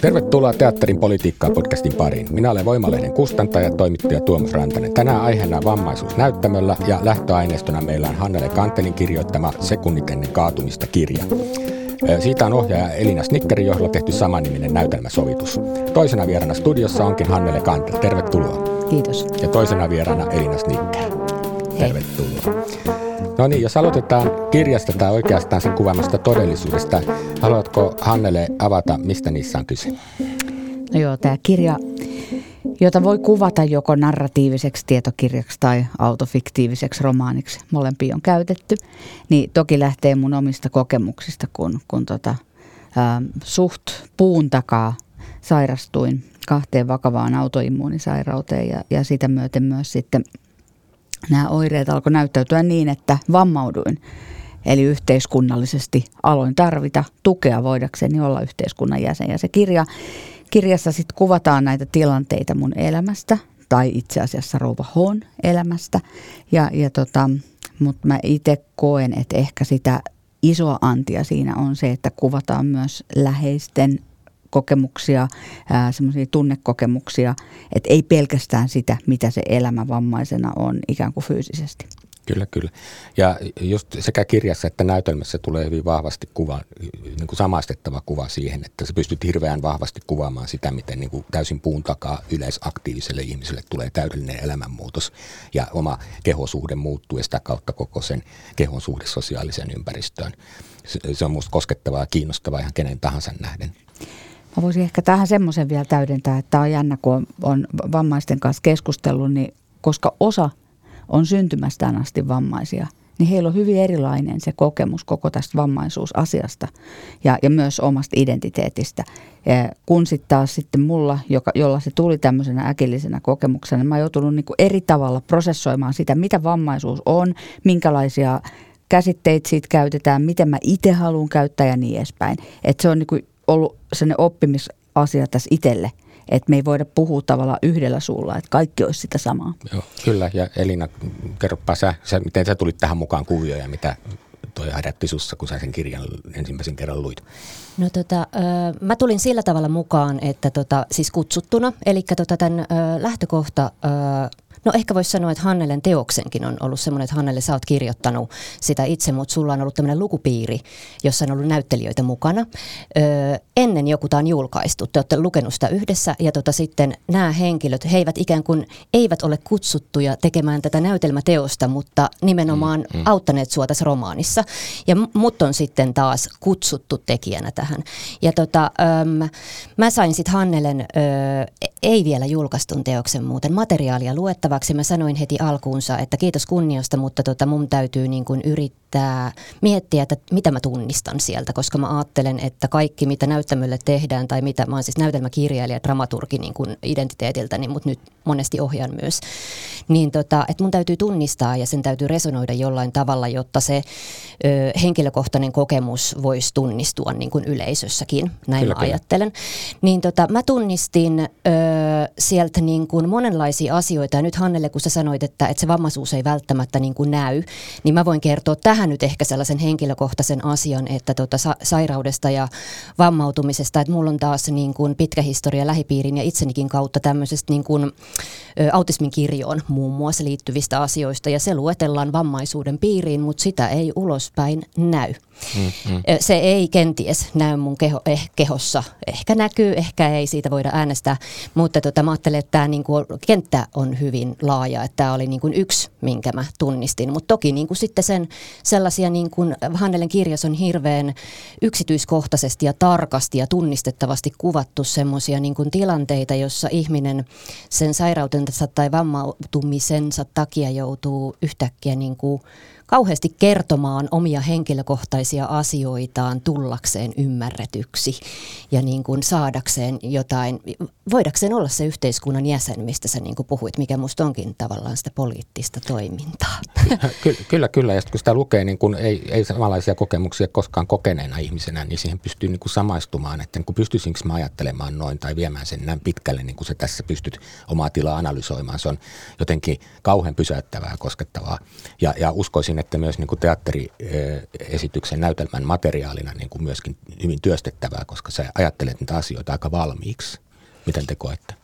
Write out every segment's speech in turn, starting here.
Tervetuloa Teatterin politiikkaa podcastin pariin. Minä olen Voimalehden kustantaja ja toimittaja Tuomas Rantanen. Tänään aiheena vammaisuus näyttämöllä ja lähtöaineistona meillä on Hannele Kantelin kirjoittama Sekunnit ennen kaatumista kirja. Siitä on ohjaaja Elina Snickerin johdolla tehty samaniminen näytelmäsovitus. Toisena vierana studiossa onkin Hannele Kantel. Tervetuloa. Kiitos. Ja toisena vierana Elina Snicker. Tervetuloa. No niin, jos aloitetaan kirjasta tai oikeastaan sen kuvaamasta todellisuudesta, haluatko Hannele avata, mistä niissä on kyse? No joo, tämä kirja, jota voi kuvata joko narratiiviseksi tietokirjaksi tai autofiktiiviseksi romaaniksi, molempia on käytetty, niin toki lähtee mun omista kokemuksista, kun, kun tota, ä, suht puun takaa sairastuin kahteen vakavaan autoimmuunisairauteen ja, ja sitä myöten myös sitten – nämä oireet alkoi näyttäytyä niin, että vammauduin. Eli yhteiskunnallisesti aloin tarvita tukea voidakseni olla yhteiskunnan jäsen. Ja se kirja, kirjassa sitten kuvataan näitä tilanteita mun elämästä, tai itse asiassa rouva Hon elämästä. Ja, ja tota, mutta mä itse koen, että ehkä sitä isoa antia siinä on se, että kuvataan myös läheisten kokemuksia, semmoisia tunnekokemuksia, että ei pelkästään sitä, mitä se elämä vammaisena on ikään kuin fyysisesti. Kyllä, kyllä. Ja just sekä kirjassa että näytelmässä tulee hyvin vahvasti kuva, niin kuin samaistettava kuva siihen, että sä pystyt hirveän vahvasti kuvaamaan sitä, miten niin kuin täysin puun takaa yleisaktiiviselle ihmiselle tulee täydellinen elämänmuutos ja oma kehosuhde muuttuu ja sitä kautta koko sen kehon suhde sosiaaliseen ympäristöön. Se on minusta koskettavaa ja kiinnostavaa ihan kenen tahansa nähden. Mä voisin ehkä tähän semmoisen vielä täydentää, että on jännä, kun on, on vammaisten kanssa keskustellut, niin koska osa on syntymästään asti vammaisia, niin heillä on hyvin erilainen se kokemus koko tästä vammaisuusasiasta ja, ja myös omasta identiteetistä. Ja kun sitten taas sitten mulla, joka, jolla se tuli tämmöisenä äkillisenä kokemuksena, niin mä oon joutunut niin eri tavalla prosessoimaan sitä, mitä vammaisuus on, minkälaisia käsitteitä siitä käytetään, miten mä itse haluan käyttää ja niin edespäin. Että se on niin ollut sellainen oppimisasia tässä itselle, että me ei voida puhua tavallaan yhdellä suulla, että kaikki olisi sitä samaa. Joo, kyllä. Ja Elina, kerropa sä, sä miten sä tulit tähän mukaan kuvioon ja mitä toi herätti sussa, kun sä sen kirjan ensimmäisen kerran luit? No tota, mä tulin sillä tavalla mukaan, että tota, siis kutsuttuna, eli tota, tämän lähtökohta No ehkä voisi sanoa, että Hannelen teoksenkin on ollut semmoinen, että Hannelle sä oot kirjoittanut sitä itse, mutta sulla on ollut tämmöinen lukupiiri, jossa on ollut näyttelijöitä mukana. Öö, ennen joku tämä on julkaistu, te olette lukenut sitä yhdessä ja tota sitten nämä henkilöt, he eivät ikään kuin eivät ole kutsuttuja tekemään tätä näytelmäteosta, mutta nimenomaan mm, mm. auttaneet sua tässä romaanissa. Ja mut on sitten taas kutsuttu tekijänä tähän. Ja tota, öm, mä sain sitten Hannelen, öö, ei vielä julkaistun teoksen muuten, materiaalia luettavaksi. Mä sanoin heti alkuunsa, että kiitos kunniosta, mutta tota mun täytyy niin kuin yrittää miettiä, että mitä mä tunnistan sieltä, koska mä ajattelen, että kaikki mitä näyttämölle tehdään tai mitä, mä oon siis näytelmäkirjailija, dramaturgi niin kuin identiteetiltä, niin, mutta nyt monesti ohjaan myös, niin tota, että mun täytyy tunnistaa ja sen täytyy resonoida jollain tavalla, jotta se ö, henkilökohtainen kokemus voisi tunnistua niin kuin yleisössäkin, näin kyllä, mä kyllä. ajattelen. Niin tota, mä tunnistin ö, sieltä niin kuin monenlaisia asioita ja nyt Hannelle, kun sä sanoit, että, että se vammaisuus ei välttämättä niin kuin näy, niin mä voin kertoa tähän nyt ehkä sellaisen henkilökohtaisen asian, että tuota, sa- sairaudesta ja vammautumisesta, että mulla on taas niin kuin pitkä historia lähipiirin ja itsenikin kautta tämmöisestä niin kuin, ö, autismin kirjoon muun muassa liittyvistä asioista ja se luetellaan vammaisuuden piiriin, mutta sitä ei ulospäin näy. Mm-hmm. Se ei kenties näy mun keho, eh, kehossa. Ehkä näkyy, ehkä ei, siitä voida äänestää. Mutta tota, mä ajattelen, että tämä niinku, kenttä on hyvin laaja. Että tämä oli niinku yksi, minkä mä tunnistin. Mutta toki niinku sitten sen, sellaisia, niin kuin Hannelen kirjassa on hirveän yksityiskohtaisesti ja tarkasti ja tunnistettavasti kuvattu semmoisia niin kuin tilanteita, jossa ihminen sen sairautensa tai vammautumisensa takia joutuu yhtäkkiä niin kuin kauheasti kertomaan omia henkilökohtaisia asioitaan tullakseen ymmärretyksi ja niin kuin saadakseen jotain, voidakseen olla se yhteiskunnan jäsen, mistä sä niin kuin puhuit, mikä musta onkin tavallaan sitä poliittista toimintaa. Kyllä, kyllä, kyllä. ja kun sitä lukee, niin kun ei, ei samanlaisia kokemuksia koskaan kokeneena ihmisenä, niin siihen pystyy niin kuin samaistumaan, että niin pystyisinkö mä ajattelemaan noin tai viemään sen näin pitkälle, niin kuin sä tässä pystyt omaa tilaa analysoimaan. Se on jotenkin kauhean pysäyttävää koskettavaa. Ja, ja uskoisin, että myös niin kuin teatteriesityksen näytelmän materiaalina niin kuin myöskin hyvin työstettävää, koska sä ajattelet niitä asioita aika valmiiksi. Miten te koette?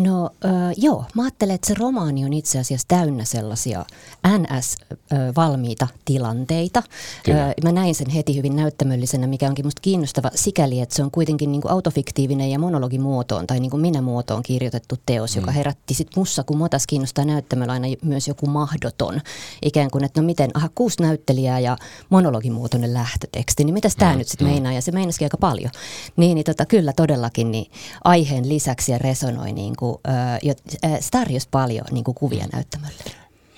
No äh, joo, mä ajattelen, että se romaani on itse asiassa täynnä sellaisia NS-valmiita tilanteita. Äh, mä näin sen heti hyvin näyttämöllisenä, mikä onkin musta kiinnostava sikäli, että se on kuitenkin niin kuin autofiktiivinen ja monologimuotoon tai niin kuin minä-muotoon kirjoitettu teos, mm. joka herätti sit mussa, kun motas kiinnostaa näyttämöllä aina myös joku mahdoton. Ikään kuin, että no miten, aha, kuusi näyttelijää ja monologimuotoinen lähtöteksti, niin mitäs tämä mm. nyt sitten mm. meinaa? Ja se meinasikin aika paljon. Niin, niin tota, kyllä todellakin niin aiheen lisäksi ja resonoi niin kuin se tarjosi paljon niin kuin kuvia näyttämölle.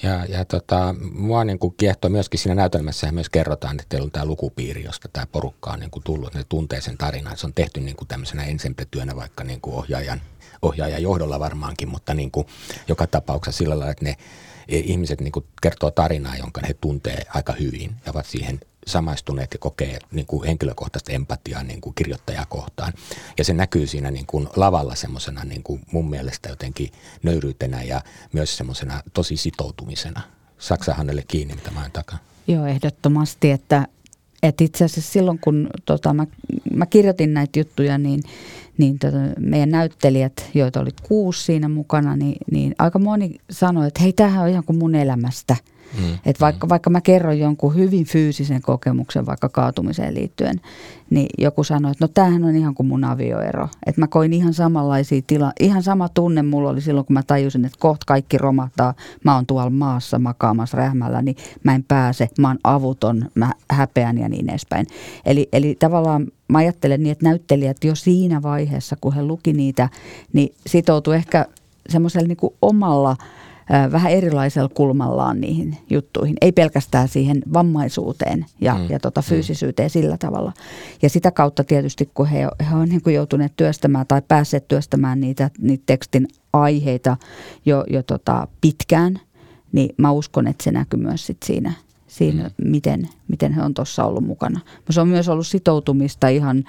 Ja, ja tota, mua niin kuin kiehtoo myöskin siinä näytelmässä myös kerrotaan, että teillä on tämä lukupiiri, josta tämä porukka on niin kuin tullut, että ne tuntee sen tarinan. Se on tehty niin kuin tämmöisenä ensemble-työnä vaikka niin kuin ohjaajan, ohjaajan johdolla varmaankin, mutta niin kuin joka tapauksessa sillä lailla, että ne ihmiset niin kuin kertoo tarinaa, jonka he tuntee aika hyvin ja ovat siihen samaistuneet ja kokee niin kuin henkilökohtaista empatiaa niin kuin kirjoittajaa kohtaan. Ja se näkyy siinä niin kuin lavalla semmoisena niin kuin mun mielestä jotenkin nöyryytenä ja myös semmoisena tosi sitoutumisena. Saksa hänelle kiinni, mitä mä takaa. Joo, ehdottomasti, että, että itse asiassa silloin kun tota, mä, mä kirjoitin näitä juttuja, niin, niin tota, meidän näyttelijät, joita oli kuusi siinä mukana, niin, niin aika moni sanoi, että hei, tämähän on ihan kuin mun elämästä – Mm. Et vaikka, vaikka mä kerron jonkun hyvin fyysisen kokemuksen vaikka kaatumiseen liittyen, niin joku sanoi, että no tämähän on ihan kuin mun avioero. Että mä koin ihan samanlaisia tila, ihan sama tunne mulla oli silloin, kun mä tajusin, että kohta kaikki romahtaa. Mä oon tuolla maassa makaamassa rähmällä, niin mä en pääse, mä oon avuton, mä häpeän ja niin edespäin. Eli, eli tavallaan mä ajattelen niin, että näyttelijät jo siinä vaiheessa, kun he luki niitä, niin sitoutui ehkä semmoisella niin omalla – vähän erilaisella kulmallaan niihin juttuihin. Ei pelkästään siihen vammaisuuteen ja, mm. ja tota mm. fyysisyyteen mm. sillä tavalla. Ja sitä kautta tietysti, kun he, he on niin kuin joutuneet työstämään tai päässeet työstämään niitä, niitä tekstin aiheita jo, jo tota pitkään, niin mä uskon, että se näkyy myös sit siinä, siinä mm. miten, miten he on tuossa ollut mukana. Se on myös ollut sitoutumista ihan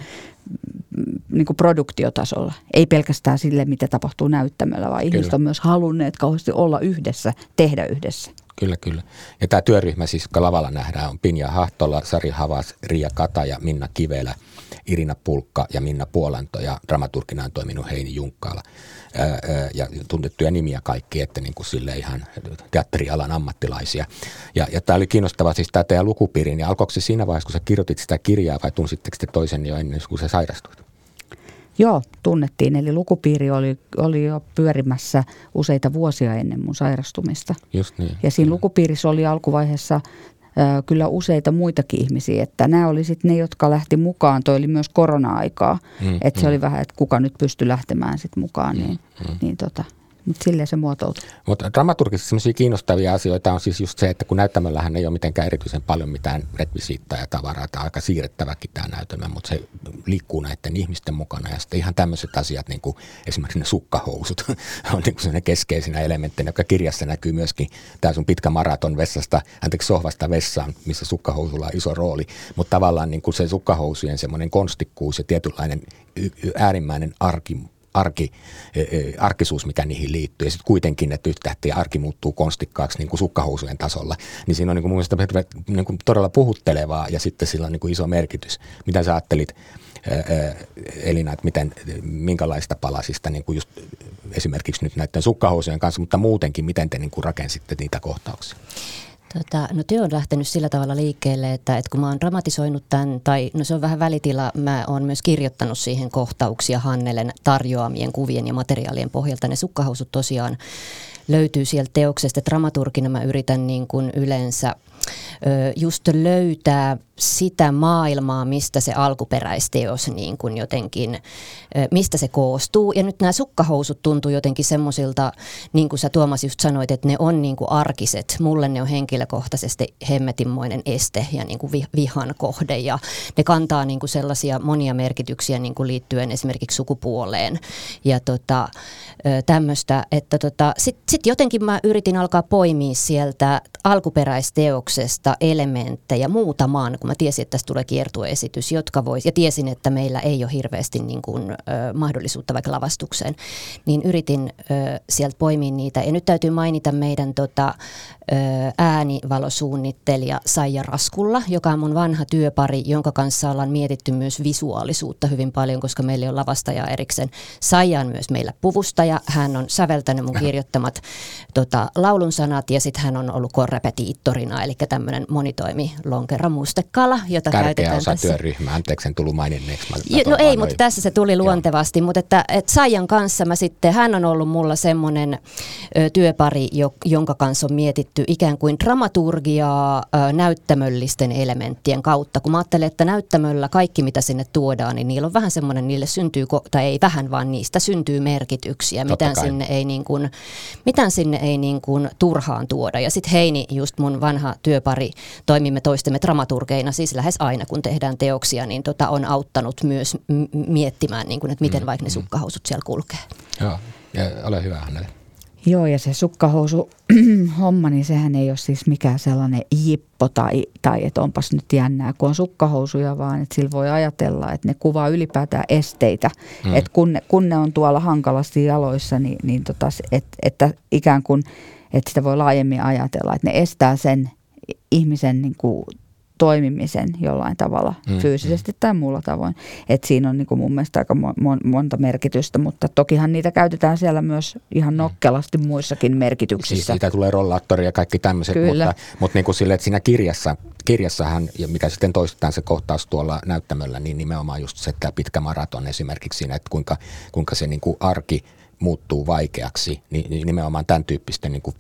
niin kuin produktiotasolla. Ei pelkästään sille, mitä tapahtuu näyttämällä, vaan kyllä. ihmiset on myös halunneet kauheasti olla yhdessä, tehdä yhdessä. Kyllä, kyllä. Ja tämä työryhmä siis, joka lavalla nähdään, on Pinja Hahtola, Sari Havas, Ria Kata ja Minna Kivelä, Irina Pulkka ja Minna Puolanto ja dramaturgina on toiminut Heini Junkkaala ja tuntettuja nimiä kaikki, että niin kuin sille ihan teatterialan ammattilaisia. Ja, ja tämä oli kiinnostava siis tämä teidän lukupiiri, niin alkoiko se siinä vaiheessa, kun sä kirjoitit sitä kirjaa vai tunsitteko te toisen jo ennen kuin sä sairastuit? Joo, tunnettiin. Eli lukupiiri oli, oli jo pyörimässä useita vuosia ennen mun sairastumista. Just niin. Ja siinä lukupiirissä oli alkuvaiheessa kyllä useita muitakin ihmisiä. Että nämä oli sitten ne, jotka lähti mukaan. Toi oli myös korona-aikaa. Mm, että se mm. oli vähän, että kuka nyt pystyi lähtemään sitten mukaan. Niin, mm, mm. niin tota, mutta silleen se muotoutuu. Mutta dramaturgisesti sellaisia kiinnostavia asioita on siis just se, että kun näyttämöllähän ei ole mitenkään erityisen paljon mitään rekvisiittaa ja tavaraa, tämä aika siirrettäväkin tämä näytelmä, mutta se liikkuu näiden ihmisten mukana. Ja sitten ihan tämmöiset asiat, niin kuin esimerkiksi ne sukkahousut, on niin kuin keskeisinä elementteinä, joka kirjassa näkyy myöskin. Tämä sun pitkä maraton vessasta, anteeksi sohvasta vessaan, missä sukkahousulla on iso rooli, mutta tavallaan niin kuin se sukkahousujen semmoinen konstikkuus ja tietynlainen äärimmäinen arki arki, e, e, arkisuus, mikä niihin liittyy. Ja sitten kuitenkin, että yhtäkkiä arki muuttuu konstikkaaksi niin kuin sukkahousujen tasolla. Niin siinä on niin kuin mun mielestä niin kuin todella puhuttelevaa ja sitten sillä on niin kuin iso merkitys. Mitä sä ajattelit e, Elina, että miten, minkälaista palasista niin kuin just esimerkiksi nyt näiden sukkahousujen kanssa, mutta muutenkin, miten te niin kuin rakensitte niitä kohtauksia? Tota, no työ on lähtenyt sillä tavalla liikkeelle, että, että kun mä oon dramatisoinut tämän, tai no se on vähän välitila, mä oon myös kirjoittanut siihen kohtauksia Hannelen tarjoamien kuvien ja materiaalien pohjalta. Ne sukkahousut tosiaan löytyy sieltä teoksesta. Dramaturgina mä yritän niin kuin yleensä – just löytää sitä maailmaa, mistä se alkuperäisteos niin kuin jotenkin, mistä se koostuu. Ja nyt nämä sukkahousut tuntuu jotenkin semmoisilta, niin kuin sä Tuomas just sanoit, että ne on niin kuin arkiset. Mulle ne on henkilökohtaisesti hemmetinmoinen este ja niin kuin vihan kohde. Ja ne kantaa niin kuin sellaisia monia merkityksiä niin kuin liittyen esimerkiksi sukupuoleen. Ja tota, tämmöistä, että tota, sitten sit jotenkin mä yritin alkaa poimia sieltä alkuperäisteoksesta elementtejä muutamaan, kun mä tiesin, että tästä tulee kiertueesitys, jotka vois, ja tiesin, että meillä ei ole hirveästi niin kuin, ö, mahdollisuutta vaikka lavastukseen, niin yritin ö, sieltä poimia niitä. Ja nyt täytyy mainita meidän tota, ö, äänivalosuunnittelija Saija Raskulla, joka on mun vanha työpari, jonka kanssa ollaan mietitty myös visuaalisuutta hyvin paljon, koska meillä on lavastaja erikseen. Saija on myös meillä puvustaja, hän on säveltänyt mun kirjoittamat tota, laulun sanat ja sitten hän on ollut korrepetiittorina, eli tämmöinen monitoimi lonkera mustekala, jota Tärkeä käytetään osa tässä. työryhmää, anteeksi en tullut maininneeksi. mä Jo, no ei, mutta tässä se tuli luontevasti, mutta että, että Saijan kanssa mä sitten, hän on ollut mulla semmoinen ö, työpari, jo, jonka kanssa on mietitty ikään kuin dramaturgiaa ö, näyttämöllisten elementtien kautta. Kun mä ajattelen, että näyttämöllä kaikki mitä sinne tuodaan, niin niillä on vähän semmoinen, niille syntyy, ko- tai ei vähän, vaan niistä syntyy merkityksiä. Totta Mitään kai. sinne ei niin kuin, mitään sinne ei niin kuin turhaan tuoda. Ja sitten Heini, just mun vanha työpari, toimimme toistemme dramaturgeina, siis lähes aina kun tehdään teoksia, niin tota, on auttanut myös m- miettimään, niin kuin, että miten vaikka ne sukkahousut siellä kulkee. Joo, ja ole hyvä Hannele. Joo, ja se sukkahousu homma, niin sehän ei ole siis mikään sellainen jippo tai, tai että onpas nyt jännää, kun on sukkahousuja, vaan että sillä voi ajatella, että ne kuvaa ylipäätään esteitä. Mm. Että kun ne, kun ne on tuolla hankalasti jaloissa, niin, niin tota, se- et, että ikään kuin, että sitä voi laajemmin ajatella, että ne estää sen ihmisen niin kuin, toimimisen jollain tavalla Mm, mm, fyysisesti tai muulla tavoin. Et siinä on niin kuin mun mielestä aika mo- mon- monta merkitystä, mutta tokihan niitä käytetään siellä myös ihan nokkelasti muissakin Siis merkityksissä. siitä tulee rollaattori ja kaikki tämmöiset, Kyllä. mutta, mutta niin kuin sille, että siinä kirjassa, kirjassahan, ja mikä sitten toistetaan se kohtaus tuolla näyttämöllä, niin nimenomaan just se tämä pitkä maraton esimerkiksi siinä, että kuinka, kuinka se niin kuin arki muuttuu vaikeaksi, niin, niin nimenomaan tämän tyyppisten niin kuin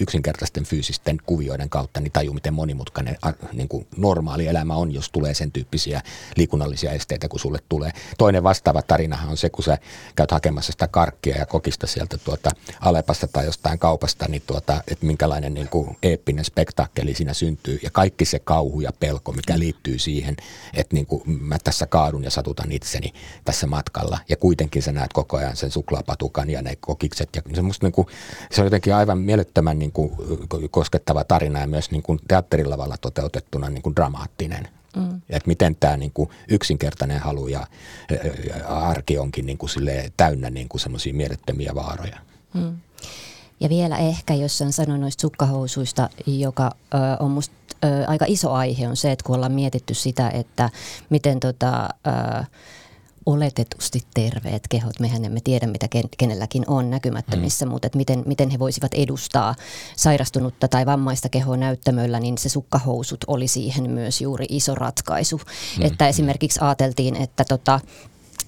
yksinkertaisten fyysisten kuvioiden kautta, niin tajuu, miten monimutkainen niin kuin normaali elämä on, jos tulee sen tyyppisiä liikunnallisia esteitä, kun sulle tulee. Toinen vastaava tarinahan on se, kun sä käyt hakemassa sitä karkkia ja kokista sieltä tuota Alepasta tai jostain kaupasta, niin tuota, että minkälainen niin kuin eeppinen spektaakkeli siinä syntyy. Ja kaikki se kauhu ja pelko, mikä liittyy siihen, että niin kuin mä tässä kaadun ja satutan itseni tässä matkalla. Ja kuitenkin sä näet koko ajan sen suklaapatukan ja ne kokikset. Ja se, musta niin kuin, se on jotenkin aivan mielettömän niin kuin koskettava tarina ja myös niin kuin teatterilavalla toteutettuna niin kuin dramaattinen. Mm. Että miten tämä niin kuin yksinkertainen halu ja ja arki onkin niin kuin silleen täynnä niin kuin semmoisia mielettömiä vaaroja. Ja vielä ehkä, jos sen sanon noista sukkahousuista, joka ö, on musta ö, aika iso aihe, on se, että kun ollaan mietitty sitä, että miten tota, ö, oletetusti terveet kehot, mehän emme tiedä mitä ken- kenelläkin on näkymättömissä, mm. mutta että miten, miten he voisivat edustaa sairastunutta tai vammaista kehoa näyttämöllä, niin se sukkahousut oli siihen myös juuri iso ratkaisu. Mm. Että esimerkiksi ajateltiin, että tota,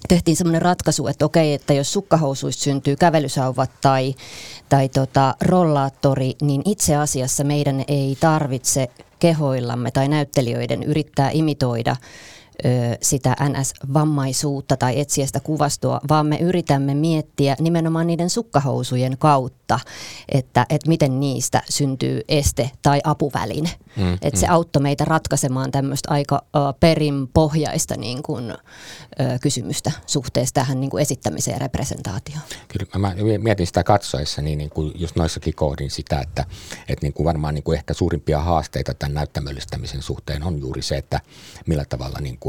tehtiin semmoinen ratkaisu, että okei, että jos sukkahousuista syntyy kävelysauvat tai, tai tota, rollaattori, niin itse asiassa meidän ei tarvitse kehoillamme tai näyttelijöiden yrittää imitoida sitä NS-vammaisuutta tai etsiä sitä kuvastoa, vaan me yritämme miettiä nimenomaan niiden sukkahousujen kautta, että, että miten niistä syntyy este tai apuväline. Mm, että se auttoi meitä ratkaisemaan tämmöistä aika perinpohjaista niin kuin, kysymystä suhteessa tähän niin kuin esittämiseen ja representaatioon. Kyllä mä mietin sitä katsoessa, niin, niin kuin just noissakin kohdin sitä, että, että niin kuin varmaan niin kuin ehkä suurimpia haasteita tämän näyttämöllistämisen suhteen on juuri se, että millä tavalla niin kuin,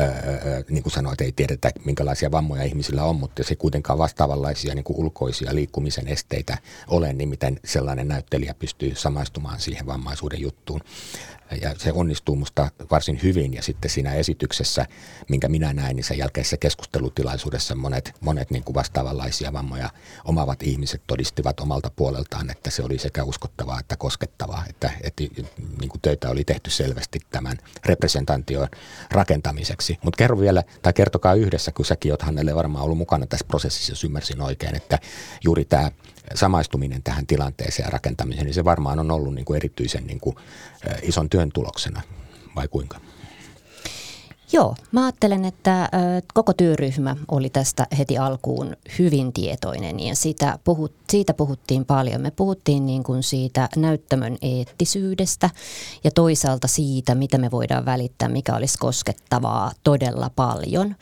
Öö, niin kuin sanoit, ei tiedetä minkälaisia vammoja ihmisillä on, mutta se kuitenkaan vastaavanlaisia niin kuin ulkoisia liikkumisen esteitä ole, niin miten sellainen näyttelijä pystyy samaistumaan siihen vammaisuuden juttuun. Ja se onnistuu musta varsin hyvin ja sitten siinä esityksessä, minkä minä näin, niin sen jälkeisessä keskustelutilaisuudessa monet, monet niin kuin vastaavanlaisia vammoja omavat ihmiset todistivat omalta puoleltaan, että se oli sekä uskottavaa että koskettavaa, että, että niin kuin töitä oli tehty selvästi tämän representaation rakentamiseksi. Mutta kerro vielä, tai kertokaa yhdessä, kun säkin oot hänelle varmaan ollut mukana tässä prosessissa, jos ymmärsin oikein, että juuri tämä samaistuminen tähän tilanteeseen ja rakentamiseen, niin se varmaan on ollut niin kuin erityisen niin kuin, ison työn tuloksena, vai kuinka? Joo, mä ajattelen, että koko työryhmä oli tästä heti alkuun hyvin tietoinen ja sitä puhut, siitä puhuttiin paljon. Me puhuttiin niin kuin siitä näyttämön eettisyydestä ja toisaalta siitä, mitä me voidaan välittää, mikä olisi koskettavaa todella paljon.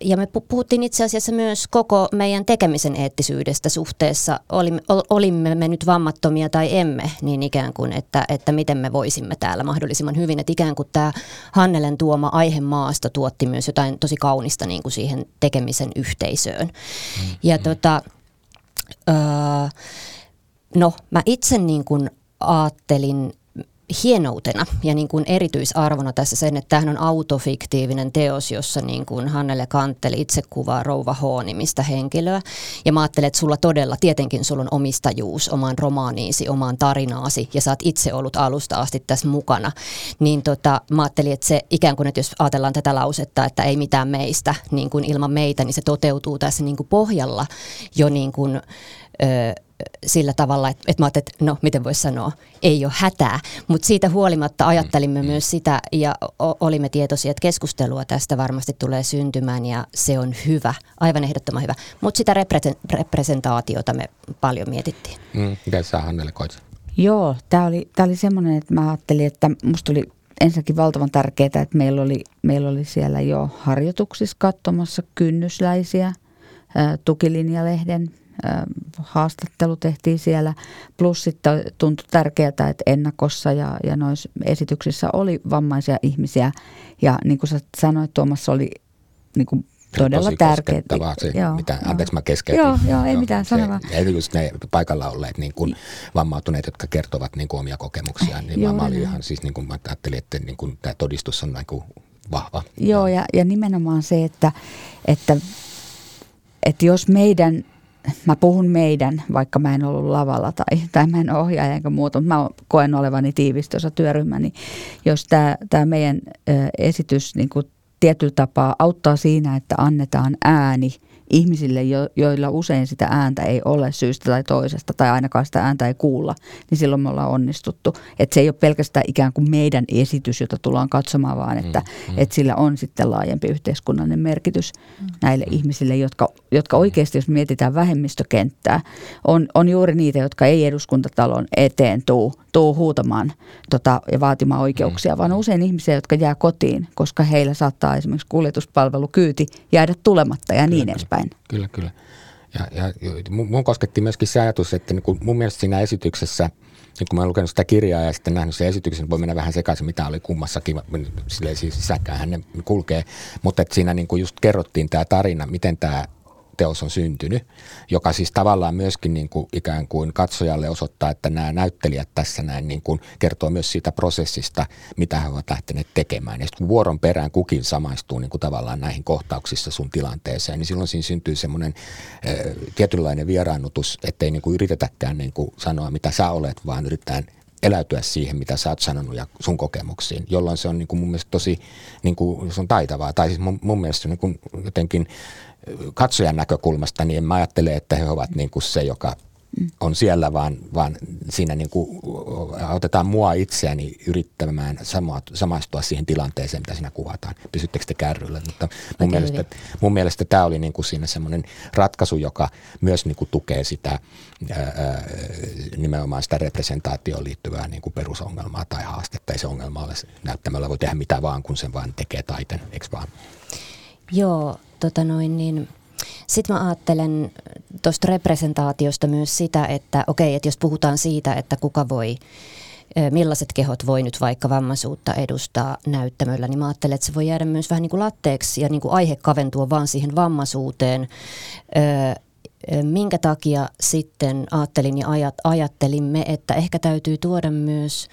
Ja me puhuttiin itse asiassa myös koko meidän tekemisen eettisyydestä suhteessa, olimme, olimme me nyt vammattomia tai emme, niin ikään kuin, että, että miten me voisimme täällä mahdollisimman hyvin. Että ikään kuin tämä Hannelen tuoma aihe maasta tuotti myös jotain tosi kaunista niin kuin siihen tekemisen yhteisöön. Mm-hmm. Ja tota, öö, no mä itse niin kuin ajattelin hienoutena ja niin kuin erityisarvona tässä sen, että tämähän on autofiktiivinen teos, jossa niin kuin Hannele Kantteli itse kuvaa Rouva H-nimistä henkilöä. Ja mä ajattelen, että sulla todella, tietenkin sulla on omistajuus omaan romaaniisi, omaan tarinaasi ja sä oot itse ollut alusta asti tässä mukana. Niin tota, mä ajattelin, että se ikään kuin, että jos ajatellaan tätä lausetta, että ei mitään meistä niin kuin ilman meitä, niin se toteutuu tässä niin kuin pohjalla jo niin kuin, ö, sillä tavalla, että, että mä ajattelin, että no miten voisi sanoa, ei ole hätää. Mutta siitä huolimatta ajattelimme mm. myös sitä ja olimme tietoisia, että keskustelua tästä varmasti tulee syntymään ja se on hyvä, aivan ehdottoman hyvä. Mutta sitä representaatiota me paljon mietittiin. Mm, miten sä Hannele koit? Joo, tämä oli, tää oli semmoinen, että mä ajattelin, että musta oli ensinnäkin valtavan tärkeää, että meillä oli, meillä oli siellä jo harjoituksissa katsomassa kynnysläisiä, tukilinjalehden haastattelu tehtiin siellä. Plus sitten tuntui tärkeää, että ennakossa ja, ja noissa esityksissä oli vammaisia ihmisiä. Ja niin kuin sä sanoit, Tuomas, oli niin kuin todella tärkeää. Se, joo, mitä, joo. Anteeksi, mä keskeytin. Joo, joo, ei joo, mitään, sano vaan. Just ne paikalla olleet niin kuin vammautuneet, jotka kertovat niin kuin omia kokemuksiaan, niin joo, mä olin ihan siis, niin kuin mä ajattelin, että niin kuin, tämä todistus on niin kuin vahva. Joo, ja, ja nimenomaan se, että, että, että jos meidän mä puhun meidän, vaikka mä en ollut lavalla tai, tai mä en ohjaaja enkä muuta, mutta mä koen olevani tiivistössä työryhmä, niin jos tämä meidän ö, esitys niin tietyllä tapaa auttaa siinä, että annetaan ääni – ihmisille, jo, joilla usein sitä ääntä ei ole syystä tai toisesta, tai ainakaan sitä ääntä ei kuulla, niin silloin me ollaan onnistuttu. Että se ei ole pelkästään ikään kuin meidän esitys, jota tullaan katsomaan, vaan että, mm, mm. että sillä on sitten laajempi yhteiskunnallinen merkitys mm. näille mm. ihmisille, jotka, jotka oikeasti, jos mietitään vähemmistökenttää, on, on juuri niitä, jotka ei eduskuntatalon eteen tuu, tuu huutamaan tota, ja vaatimaan oikeuksia, mm. vaan usein ihmisiä, jotka jää kotiin, koska heillä saattaa esimerkiksi kuljetuspalvelu kyyti jäädä tulematta ja niin edespäin eteenpäin. Kyllä, kyllä. Ja, ja mun kosketti myöskin se ajatus, että niin kun mun mielestä siinä esityksessä, niin kun mä olen lukenut sitä kirjaa ja sitten nähnyt sen esityksen, niin voi mennä vähän sekaisin, mitä oli kummassakin, silleen siis sisäkään ne kulkee. Mutta että siinä niin just kerrottiin tämä tarina, miten tämä teos on syntynyt, joka siis tavallaan myöskin niin kuin ikään kuin katsojalle osoittaa, että nämä näyttelijät tässä näin niin kuin kertoo myös siitä prosessista, mitä he ovat lähteneet tekemään. Ja sitten kun vuoron perään kukin samaistuu niin kuin tavallaan näihin kohtauksissa sun tilanteeseen, niin silloin siinä syntyy semmoinen äh, tietynlainen vieraannutus, ettei niin kuin yritetäkään niin kuin sanoa, mitä sä olet, vaan yritetään eläytyä siihen, mitä sä oot sanonut ja sun kokemuksiin, jolloin se on niin kuin mun mielestä tosi niin kuin, se on taitavaa. Tai siis mun, mun mielestä niin kuin jotenkin katsojan näkökulmasta, niin en mä ajattele, että he ovat niin kuin se, joka on siellä, vaan, vaan siinä niin kuin autetaan mua itseäni yrittämään samaistua siihen tilanteeseen, mitä siinä kuvataan. Pysyttekö te kärryllä? Mutta mun, mielestä, mun mielestä tämä oli niin kuin siinä semmoinen ratkaisu, joka myös niin kuin tukee sitä ää, nimenomaan sitä representaatioon liittyvää niin kuin perusongelmaa tai haastetta. Ei se ongelma ole näyttämällä voi tehdä mitä vaan, kun sen vaan tekee taiten, eikö vaan? Joo, tota noin niin, sitten mä ajattelen tuosta representaatiosta myös sitä, että okei, että jos puhutaan siitä, että kuka voi millaiset kehot voi nyt vaikka vammaisuutta edustaa näyttämöllä, niin mä ajattelen, että se voi jäädä myös vähän niin kuin latteeksi ja niin kuin aihe kaventua vaan siihen vammaisuuteen. Minkä takia sitten ajattelin ja ajattelimme, että ehkä täytyy tuoda myös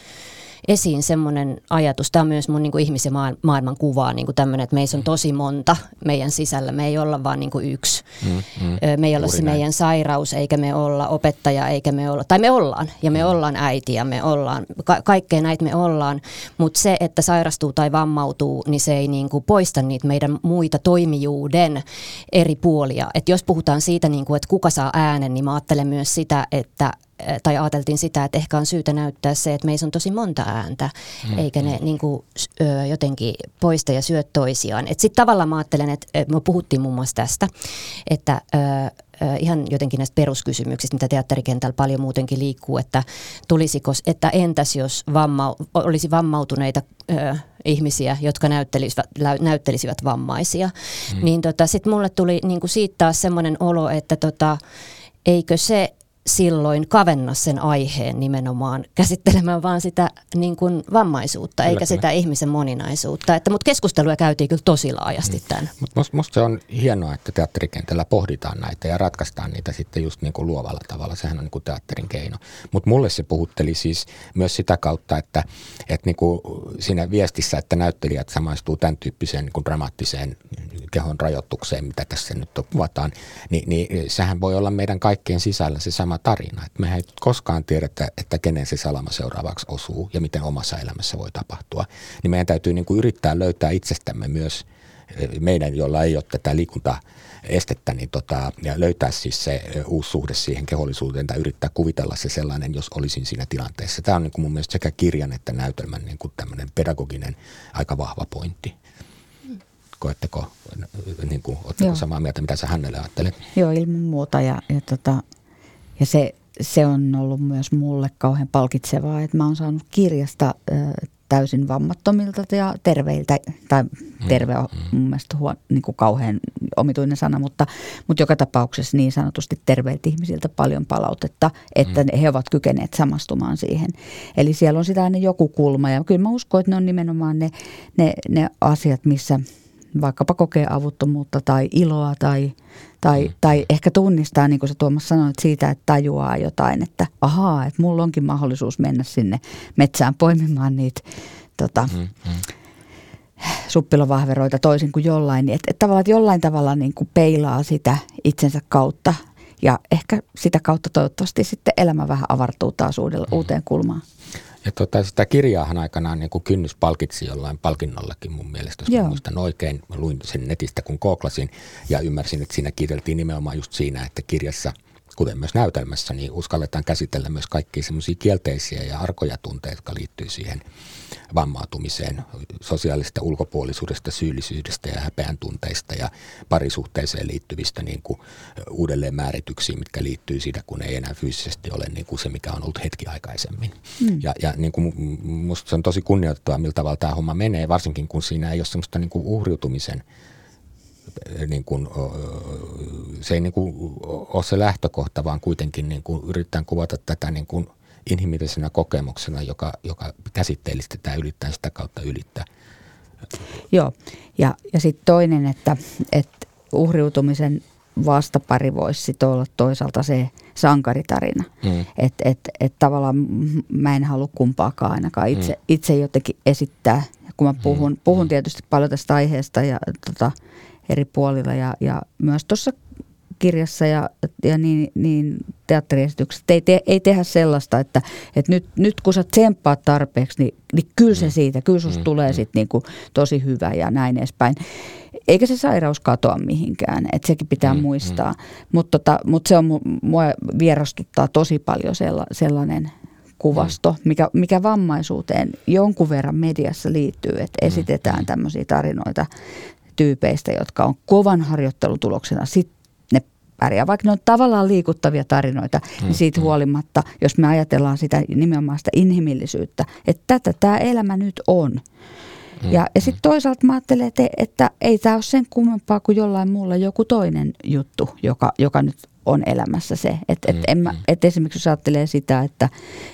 esiin semmoinen ajatus, tämä on myös mun niin kuin ihmisen maailman kuvaa, niin kuin tämmöinen, että meissä on tosi monta meidän sisällä, me ei olla vaan niin kuin yksi. Mm, mm, me ei olla se näin. meidän sairaus, eikä me olla opettaja, eikä me olla, tai me ollaan, ja me mm. ollaan äiti, ja me ollaan, ka- kaikkea näitä me ollaan, mutta se, että sairastuu tai vammautuu, niin se ei niin kuin poista niitä meidän muita toimijuuden eri puolia. Et jos puhutaan siitä, niin kuin, että kuka saa äänen, niin mä ajattelen myös sitä, että tai ajateltiin sitä, että ehkä on syytä näyttää se, että meissä on tosi monta ääntä, mm. eikä ne niin kuin, ö, jotenkin poista ja syö toisiaan. Sitten tavallaan mä ajattelen, että me puhuttiin muun muassa tästä, että ö, ihan jotenkin näistä peruskysymyksistä, mitä teatterikentällä paljon muutenkin liikkuu, että tulisiko, että entäs jos vamma, olisi vammautuneita ö, ihmisiä, jotka näyttelisivät, näyttelisivät vammaisia, mm. niin tota, sitten mulle tuli niin kuin siitä taas semmoinen olo, että tota, eikö se silloin kavenna sen aiheen nimenomaan käsittelemään vaan sitä niin kuin vammaisuutta, kyllä, eikä kyllä. sitä ihmisen moninaisuutta. Että, mutta keskustelua käytiin kyllä tosi laajasti mm. tämän. Mutta musta se on hienoa, että teatterikentällä pohditaan näitä ja ratkaistaan niitä sitten just niin kuin luovalla tavalla. Sehän on niin kuin teatterin keino. Mutta mulle se puhutteli siis myös sitä kautta, että, että niin kuin siinä viestissä, että näyttelijät samaistuu tämän tyyppiseen niin kuin dramaattiseen kehon rajoitukseen, mitä tässä nyt kuvataan, niin, niin sehän voi olla meidän kaikkien sisällä se sama tarina. Että mehän ei koskaan tiedetä, että kenen se salama seuraavaksi osuu ja miten omassa elämässä voi tapahtua. Niin meidän täytyy niin kuin yrittää löytää itsestämme myös eh, meidän, jolla ei ole tätä liikuntaa estettä, niin tota, ja löytää siis se eh, uusi suhde siihen kehollisuuteen tai yrittää kuvitella se sellainen, jos olisin siinä tilanteessa. Tämä on niin kuin mun mielestä sekä kirjan että näytelmän niin kuin pedagoginen aika vahva pointti. Koetteko, niin kuin, oletteko samaa mieltä, mitä sä hänelle ajattelet? Joo, ilman muuta. Ja, ja tota, ja se, se on ollut myös mulle kauhean palkitsevaa, että mä oon saanut kirjasta täysin vammattomilta ja terveiltä, tai mm, terve on mm. mun mielestä huo, niin kuin kauhean omituinen sana, mutta, mutta joka tapauksessa niin sanotusti terveiltä ihmisiltä paljon palautetta, että mm. he ovat kykeneet samastumaan siihen. Eli siellä on sitä aina joku kulma ja kyllä mä uskon, että ne on nimenomaan ne, ne, ne asiat, missä vaikkapa kokee avuttomuutta tai iloa tai, tai, mm. tai ehkä tunnistaa, niin kuin sä Tuomas sanoit, siitä, että tajuaa jotain, että ahaa, että mulla onkin mahdollisuus mennä sinne metsään poimimaan niitä tota, mm. Mm. suppilovahveroita toisin kuin jollain. Niin että, että tavallaan että jollain tavalla niin kuin peilaa sitä itsensä kautta ja ehkä sitä kautta toivottavasti sitten elämä vähän avartuu taas uudelle, mm. uuteen kulmaan. Ja tota, sitä kirjaahan aikanaan niin kuin kynnys palkitsi jollain palkinnollakin mun mielestä, jos Joo. muistan oikein. Mä luin sen netistä, kun kooklasin ja ymmärsin, että siinä kirjoitettiin nimenomaan just siinä, että kirjassa – kuten myös näytelmässä, niin uskalletaan käsitellä myös kaikkia semmoisia kielteisiä ja arkoja tunteita, jotka liittyy siihen vammautumiseen, sosiaalista ulkopuolisuudesta, syyllisyydestä ja häpeän tunteista ja parisuhteeseen liittyvistä niin kuin uudelleen määrityksiin, mitkä liittyy siitä, kun ei enää fyysisesti ole niin kuin se, mikä on ollut hetki aikaisemmin. Mm. Ja, ja niin kuin musta se on tosi kunnioittavaa, miltä tavalla tämä homma menee, varsinkin kun siinä ei ole semmoista niin kuin uhriutumisen – niin kuin, se ei niin kuin ole se lähtökohta, vaan kuitenkin niin kuin yritetään kuvata tätä niin kuin inhimillisenä kokemuksena, joka, joka käsitteellisesti tämä ylittää sitä kautta ylittää. Joo, ja, ja sitten toinen, että, että uhriutumisen vastapari voisi sit olla toisaalta se sankaritarina. Mm. Että et, et tavallaan mä en halua kumpaakaan ainakaan itse, mm. itse jotenkin esittää. Kun mä puhun, mm. puhun tietysti paljon tästä aiheesta ja tota, eri puolilla ja, ja myös tuossa kirjassa ja, ja niin, niin teatteriesityksessä. Ei, te, ei tehdä sellaista, että, että nyt, nyt kun sä tsemppaat tarpeeksi, niin, niin kyllä se mm. siitä, kyllä susta mm. tulee mm. sitten niinku tosi hyvä ja näin edespäin. Eikä se sairaus katoa mihinkään, että sekin pitää mm. muistaa. Mm. Mutta tota, mut se on, mua vierastuttaa tosi paljon sella, sellainen kuvasto, mm. mikä, mikä vammaisuuteen jonkun verran mediassa liittyy, että esitetään tämmöisiä tarinoita tyypeistä, jotka on kovan harjoittelun tuloksena sit ne pärjää. Vaikka ne on tavallaan liikuttavia tarinoita, niin mm, siitä mm. huolimatta, jos me ajatellaan sitä nimenomaan sitä inhimillisyyttä, että tätä tämä elämä nyt on. Mm, ja, ja sitten toisaalta mä ajattelen, että, että ei tämä ole sen kummempaa kuin jollain muulla joku toinen juttu, joka, joka nyt on elämässä se. Että et, mm, mm. et esimerkiksi jos ajattelee sitä, että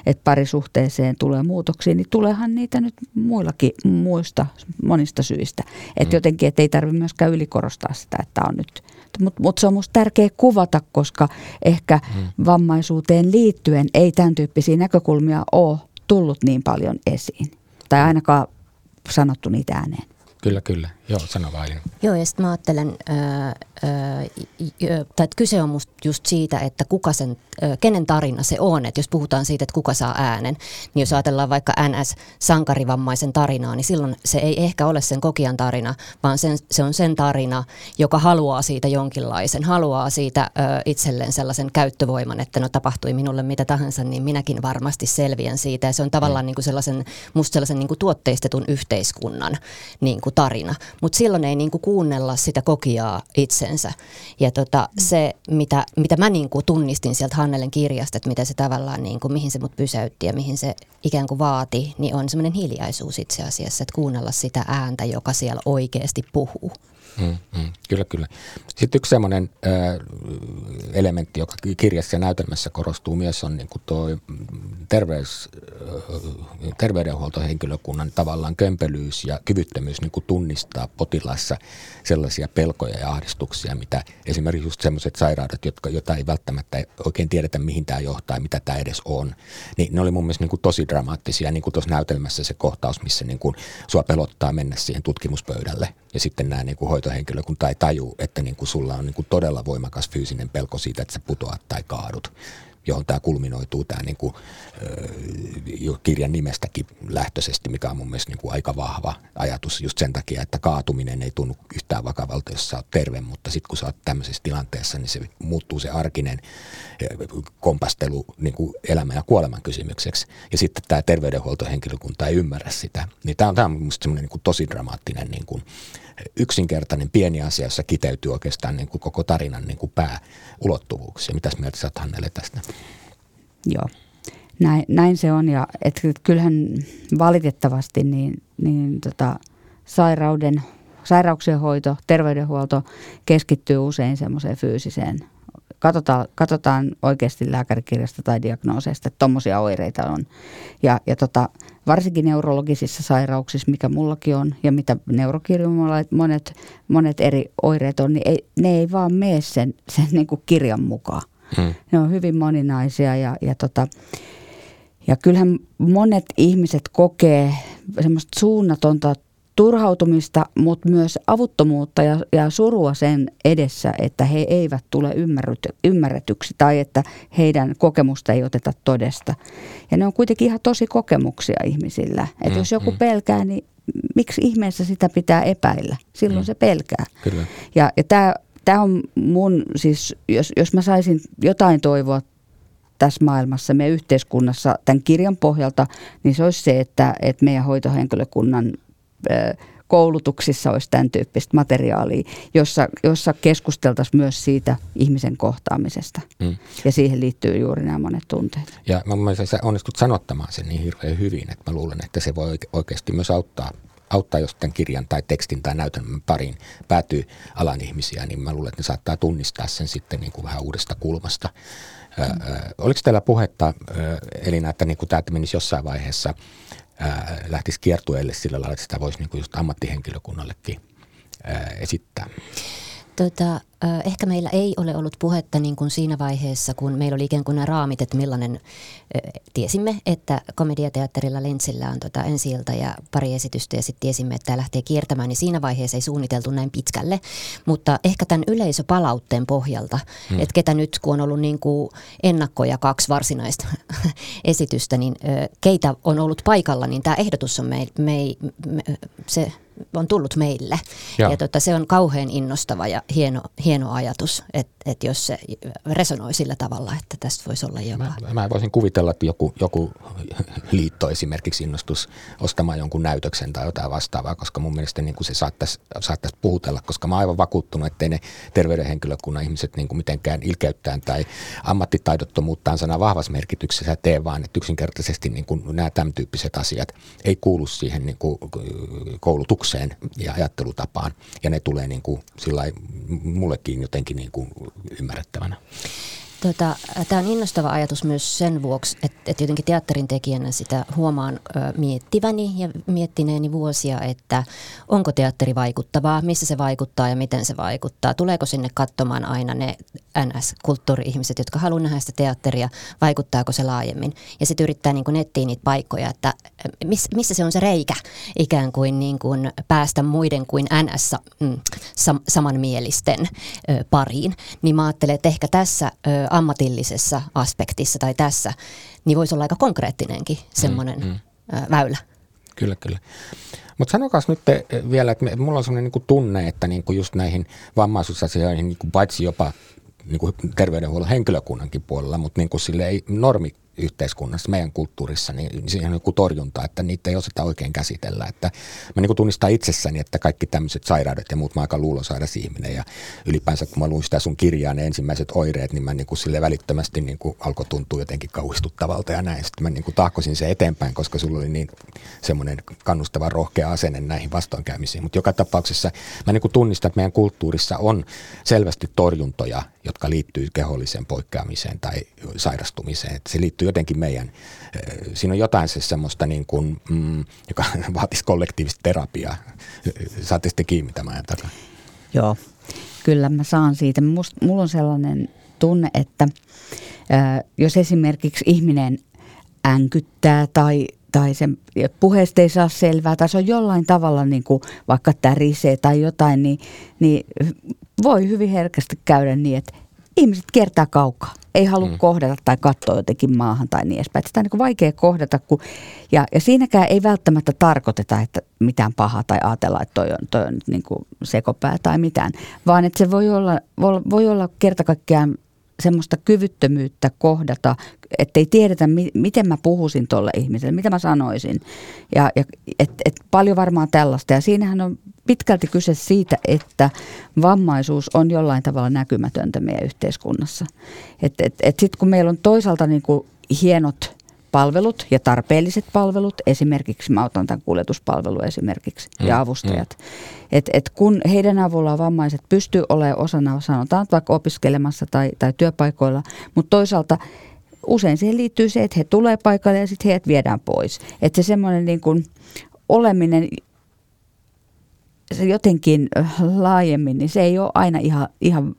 et parisuhteeseen tulee muutoksia, niin tuleehan niitä nyt muillakin muista monista syistä. Että mm. jotenkin, että ei tarvitse myöskään ylikorostaa sitä, että on nyt mutta mut se on minusta tärkeä kuvata, koska ehkä mm. vammaisuuteen liittyen ei tämän tyyppisiä näkökulmia ole tullut niin paljon esiin. Tai ainakaan sanottu niitä ääneen. Kyllä, kyllä. Joo, sano vain. Joo, ja sitten mä ajattelen, ää, ää, tai että kyse on musta just siitä, että kuka sen, ää, kenen tarina se on. Että jos puhutaan siitä, että kuka saa äänen, niin jos ajatellaan vaikka NS-sankarivammaisen tarinaa, niin silloin se ei ehkä ole sen kokijan tarina, vaan sen, se on sen tarina, joka haluaa siitä jonkinlaisen, haluaa siitä ää, itselleen sellaisen käyttövoiman, että no tapahtui minulle mitä tahansa, niin minäkin varmasti selviän siitä. Ja se on tavallaan mm. niin kuin sellaisen, musta sellaisen niin kuin tuotteistetun yhteiskunnan niin kuin tarina mutta silloin ei niinku kuunnella sitä kokijaa itsensä. Ja tota, mm. se, mitä, mitä mä niinku tunnistin sieltä Hannelen kirjasta, että mitä se tavallaan, niinku, mihin se mut pysäytti ja mihin se ikään kuin vaati, niin on semmoinen hiljaisuus itse asiassa, että kuunnella sitä ääntä, joka siellä oikeasti puhuu. Mm, mm, kyllä, kyllä. Sitten yksi semmoinen elementti, joka kirjassa ja näytelmässä korostuu myös, on niin tuo terveys, terveydenhuoltohenkilökunnan tavallaan kömpelyys ja kyvyttömyys niin kuin tunnistaa potilaassa sellaisia pelkoja ja ahdistuksia, mitä esimerkiksi just sellaiset sairaudet, jotka, joita ei välttämättä oikein tiedetä, mihin tämä johtaa ja mitä tämä edes on. Niin ne oli mun mielestä niin kuin tosi dramaattisia, niin kuin tuossa näytelmässä se kohtaus, missä niin kuin sua pelottaa mennä siihen tutkimuspöydälle ja sitten nämä niin kuin hoitohenkilökunta ei taju, että niin kuin sulla on niin kuin todella voimakas fyysinen pelko siitä, että sä putoat tai kaadut johon tämä kulminoituu tämä niin kuin, jo kirjan nimestäkin lähtöisesti, mikä on mun mielestä niin kuin aika vahva ajatus just sen takia, että kaatuminen ei tunnu yhtään vakavalta, jos sä oot terve, mutta sitten kun sä oot tämmöisessä tilanteessa, niin se muuttuu se arkinen kompastelu niin kuin elämän ja kuoleman kysymykseksi. Ja sitten tämä terveydenhuoltohenkilökunta ei ymmärrä sitä. Niin tämä on, tämä on semmoinen niin tosi dramaattinen niin kuin, yksinkertainen pieni asia, jossa kiteytyy oikeastaan niin kuin koko tarinan niin kuin pääulottuvuuksia. Mitäs mieltä sä oot tästä? Joo, näin, näin se on ja et, kyllähän valitettavasti niin, niin tota, sairauden, sairauksien hoito, terveydenhuolto keskittyy usein semmoiseen fyysiseen katsotaan, katsotaan oikeasti lääkärikirjasta tai diagnooseista, että tuommoisia oireita on. Ja, ja tota, varsinkin neurologisissa sairauksissa, mikä mullakin on, ja mitä neurokirjoilla monet, monet eri oireet on, niin ei, ne ei vaan mene sen, sen niin kuin kirjan mukaan. Hmm. Ne on hyvin moninaisia ja, ja, tota, ja kyllähän monet ihmiset kokee semmoista suunnatonta turhautumista, mutta myös avuttomuutta ja, ja surua sen edessä, että he eivät tule ymmärretyksi tai että heidän kokemusta ei oteta todesta. Ja ne on kuitenkin ihan tosi kokemuksia ihmisillä. Että mm, jos joku mm. pelkää, niin miksi ihmeessä sitä pitää epäillä? Silloin mm. se pelkää. Kyllä. Ja, ja tämä tämä on mun, siis jos, jos mä saisin jotain toivoa tässä maailmassa, meidän yhteiskunnassa tämän kirjan pohjalta, niin se olisi se, että, että meidän hoitohenkilökunnan koulutuksissa olisi tämän tyyppistä materiaalia, jossa, jossa keskusteltaisiin myös siitä ihmisen kohtaamisesta. Mm. Ja siihen liittyy juuri nämä monet tunteet. Ja mä mielestäni sä onnistut sanottamaan sen niin hirveän hyvin, että mä luulen, että se voi oikeasti myös auttaa auttaa, jos tämän kirjan tai tekstin tai näytelmän pariin päätyy alan ihmisiä, niin mä luulen, että ne saattaa tunnistaa sen sitten niin kuin vähän uudesta kulmasta. Mm. oliko teillä puhetta, Elina, että niin kuin tämä menisi jossain vaiheessa lähtisi kiertueelle sillä lailla, että sitä voisi niin kuin just ammattihenkilökunnallekin ää, esittää? Tota, ehkä meillä ei ole ollut puhetta niin kuin siinä vaiheessa, kun meillä oli ikään kuin nämä raamit, että millainen, tiesimme, että komediateatterilla Lentsillä on tota ensi ja pari esitystä ja sitten tiesimme, että tämä lähtee kiertämään, niin siinä vaiheessa ei suunniteltu näin pitkälle. Mutta ehkä tämän yleisöpalautteen pohjalta, hmm. että ketä nyt, kun on ollut niin kuin ennakkoja kaksi varsinaista esitystä, niin keitä on ollut paikalla, niin tämä ehdotus on me, me, me se on tullut meille. Ja, ja tota, se on kauhean innostava ja hieno, hieno ajatus, että et jos se resonoi sillä tavalla, että tästä voisi olla jopa. Mä, mä voisin kuvitella, että joku, joku liitto esimerkiksi innostus ostamaan jonkun näytöksen tai jotain vastaavaa, koska mun mielestä niin kuin se saattaisi, saattaisi puhutella, koska mä oon aivan vakuuttunut, ettei ne terveydenhenkilökunnan ihmiset niin kuin mitenkään ilkeyttään tai ammattitaidottomuuttaan sana vahvassa merkityksessä tee, vaan että yksinkertaisesti niin kuin nämä tämän tyyppiset asiat ei kuulu siihen niin kuin koulutukseen ja ajattelutapaan ja ne tulee niin kuin sillä mullekin jotenkin niin kuin ymmärrettävänä. Tota, Tämä on innostava ajatus myös sen vuoksi, että, että jotenkin teatterin tekijänä sitä huomaan ö, miettiväni ja miettineeni vuosia, että onko teatteri vaikuttavaa, missä se vaikuttaa ja miten se vaikuttaa. Tuleeko sinne katsomaan aina ne NS-kulttuuri-ihmiset, jotka haluaa nähdä sitä teatteria, vaikuttaako se laajemmin. Ja sitten yrittää niin kuin nettiin niitä paikkoja, että miss, missä se on se reikä ikään kuin, niin kuin päästä muiden kuin NS mm, sam, samanmielisten ö, pariin. Niin mä ajattelen, että ehkä tässä ö, ammatillisessa aspektissa tai tässä, niin voisi olla aika konkreettinenkin semmoinen mm, mm. väylä. Kyllä, kyllä. Mutta sanokaa nyt vielä, että mulla on sellainen niin tunne, että niin kuin just näihin vammaisuusasioihin, niin kuin paitsi jopa niin kuin terveydenhuollon henkilökunnankin puolella, mutta niin kuin sille ei normi yhteiskunnassa, meidän kulttuurissa, niin siihen on joku torjunta, että niitä ei osata oikein käsitellä. Että mä niin tunnistan itsessäni, että kaikki tämmöiset sairaudet ja muut, mä aika luulosairas ihminen ja ylipäänsä kun mä luin sitä sun kirjaa, ne ensimmäiset oireet, niin mä niin kuin sille välittömästi niin kuin alkoi tuntua jotenkin kauhistuttavalta ja näin. Sitten mä niin kuin tahkosin se eteenpäin, koska sulla oli niin semmoinen kannustava rohkea asenne näihin vastoinkäymisiin. Mutta joka tapauksessa mä niin kuin tunnistan, että meidän kulttuurissa on selvästi torjuntoja, jotka liittyy keholliseen poikkeamiseen tai sairastumiseen. Että se liittyy liittyy jotenkin meidän, eh, siinä on jotain se semmoista niin kuin, mm, joka vaatisi kollektiivista terapiaa. Saatte sitten kiinni tämän takaa. Joo, kyllä mä saan siitä. Must, mulla on sellainen tunne, että ää, jos esimerkiksi ihminen änkyttää tai tai sen puheesta ei saa selvää, tai se on jollain tavalla niin kuin vaikka tärisee tai jotain, niin, niin voi hyvin herkästi käydä niin, että ihmiset kiertää kaukaa ei halua mm. kohdata tai katsoa jotenkin maahan tai niin edespäin. Sitä on niin vaikea kohdata, kun, ja, ja siinäkään ei välttämättä tarkoiteta, että mitään pahaa tai ajatella, että toi on, toi on niin kuin sekopää tai mitään, vaan että se voi olla, voi, voi olla kertakaikkiaan semmoista kyvyttömyyttä kohdata, ettei tiedetä, mi- miten mä puhuisin tuolle ihmiselle, mitä mä sanoisin. Ja, ja et, et paljon varmaan tällaista. Ja siinähän on pitkälti kyse siitä, että vammaisuus on jollain tavalla näkymätöntä meidän yhteiskunnassa. Että et, et sitten kun meillä on toisaalta niin kuin hienot palvelut ja tarpeelliset palvelut, esimerkiksi mä otan tämän kuljetuspalvelu esimerkiksi mm, ja avustajat. Mm. Et, et kun heidän avullaan vammaiset pystyy olemaan osana, sanotaan vaikka opiskelemassa tai, tai työpaikoilla, mutta toisaalta usein siihen liittyy se, että he tulee paikalle ja sitten heidät viedään pois. Että se semmoinen niin kuin oleminen se jotenkin laajemmin, niin se ei ole aina ihan, ihan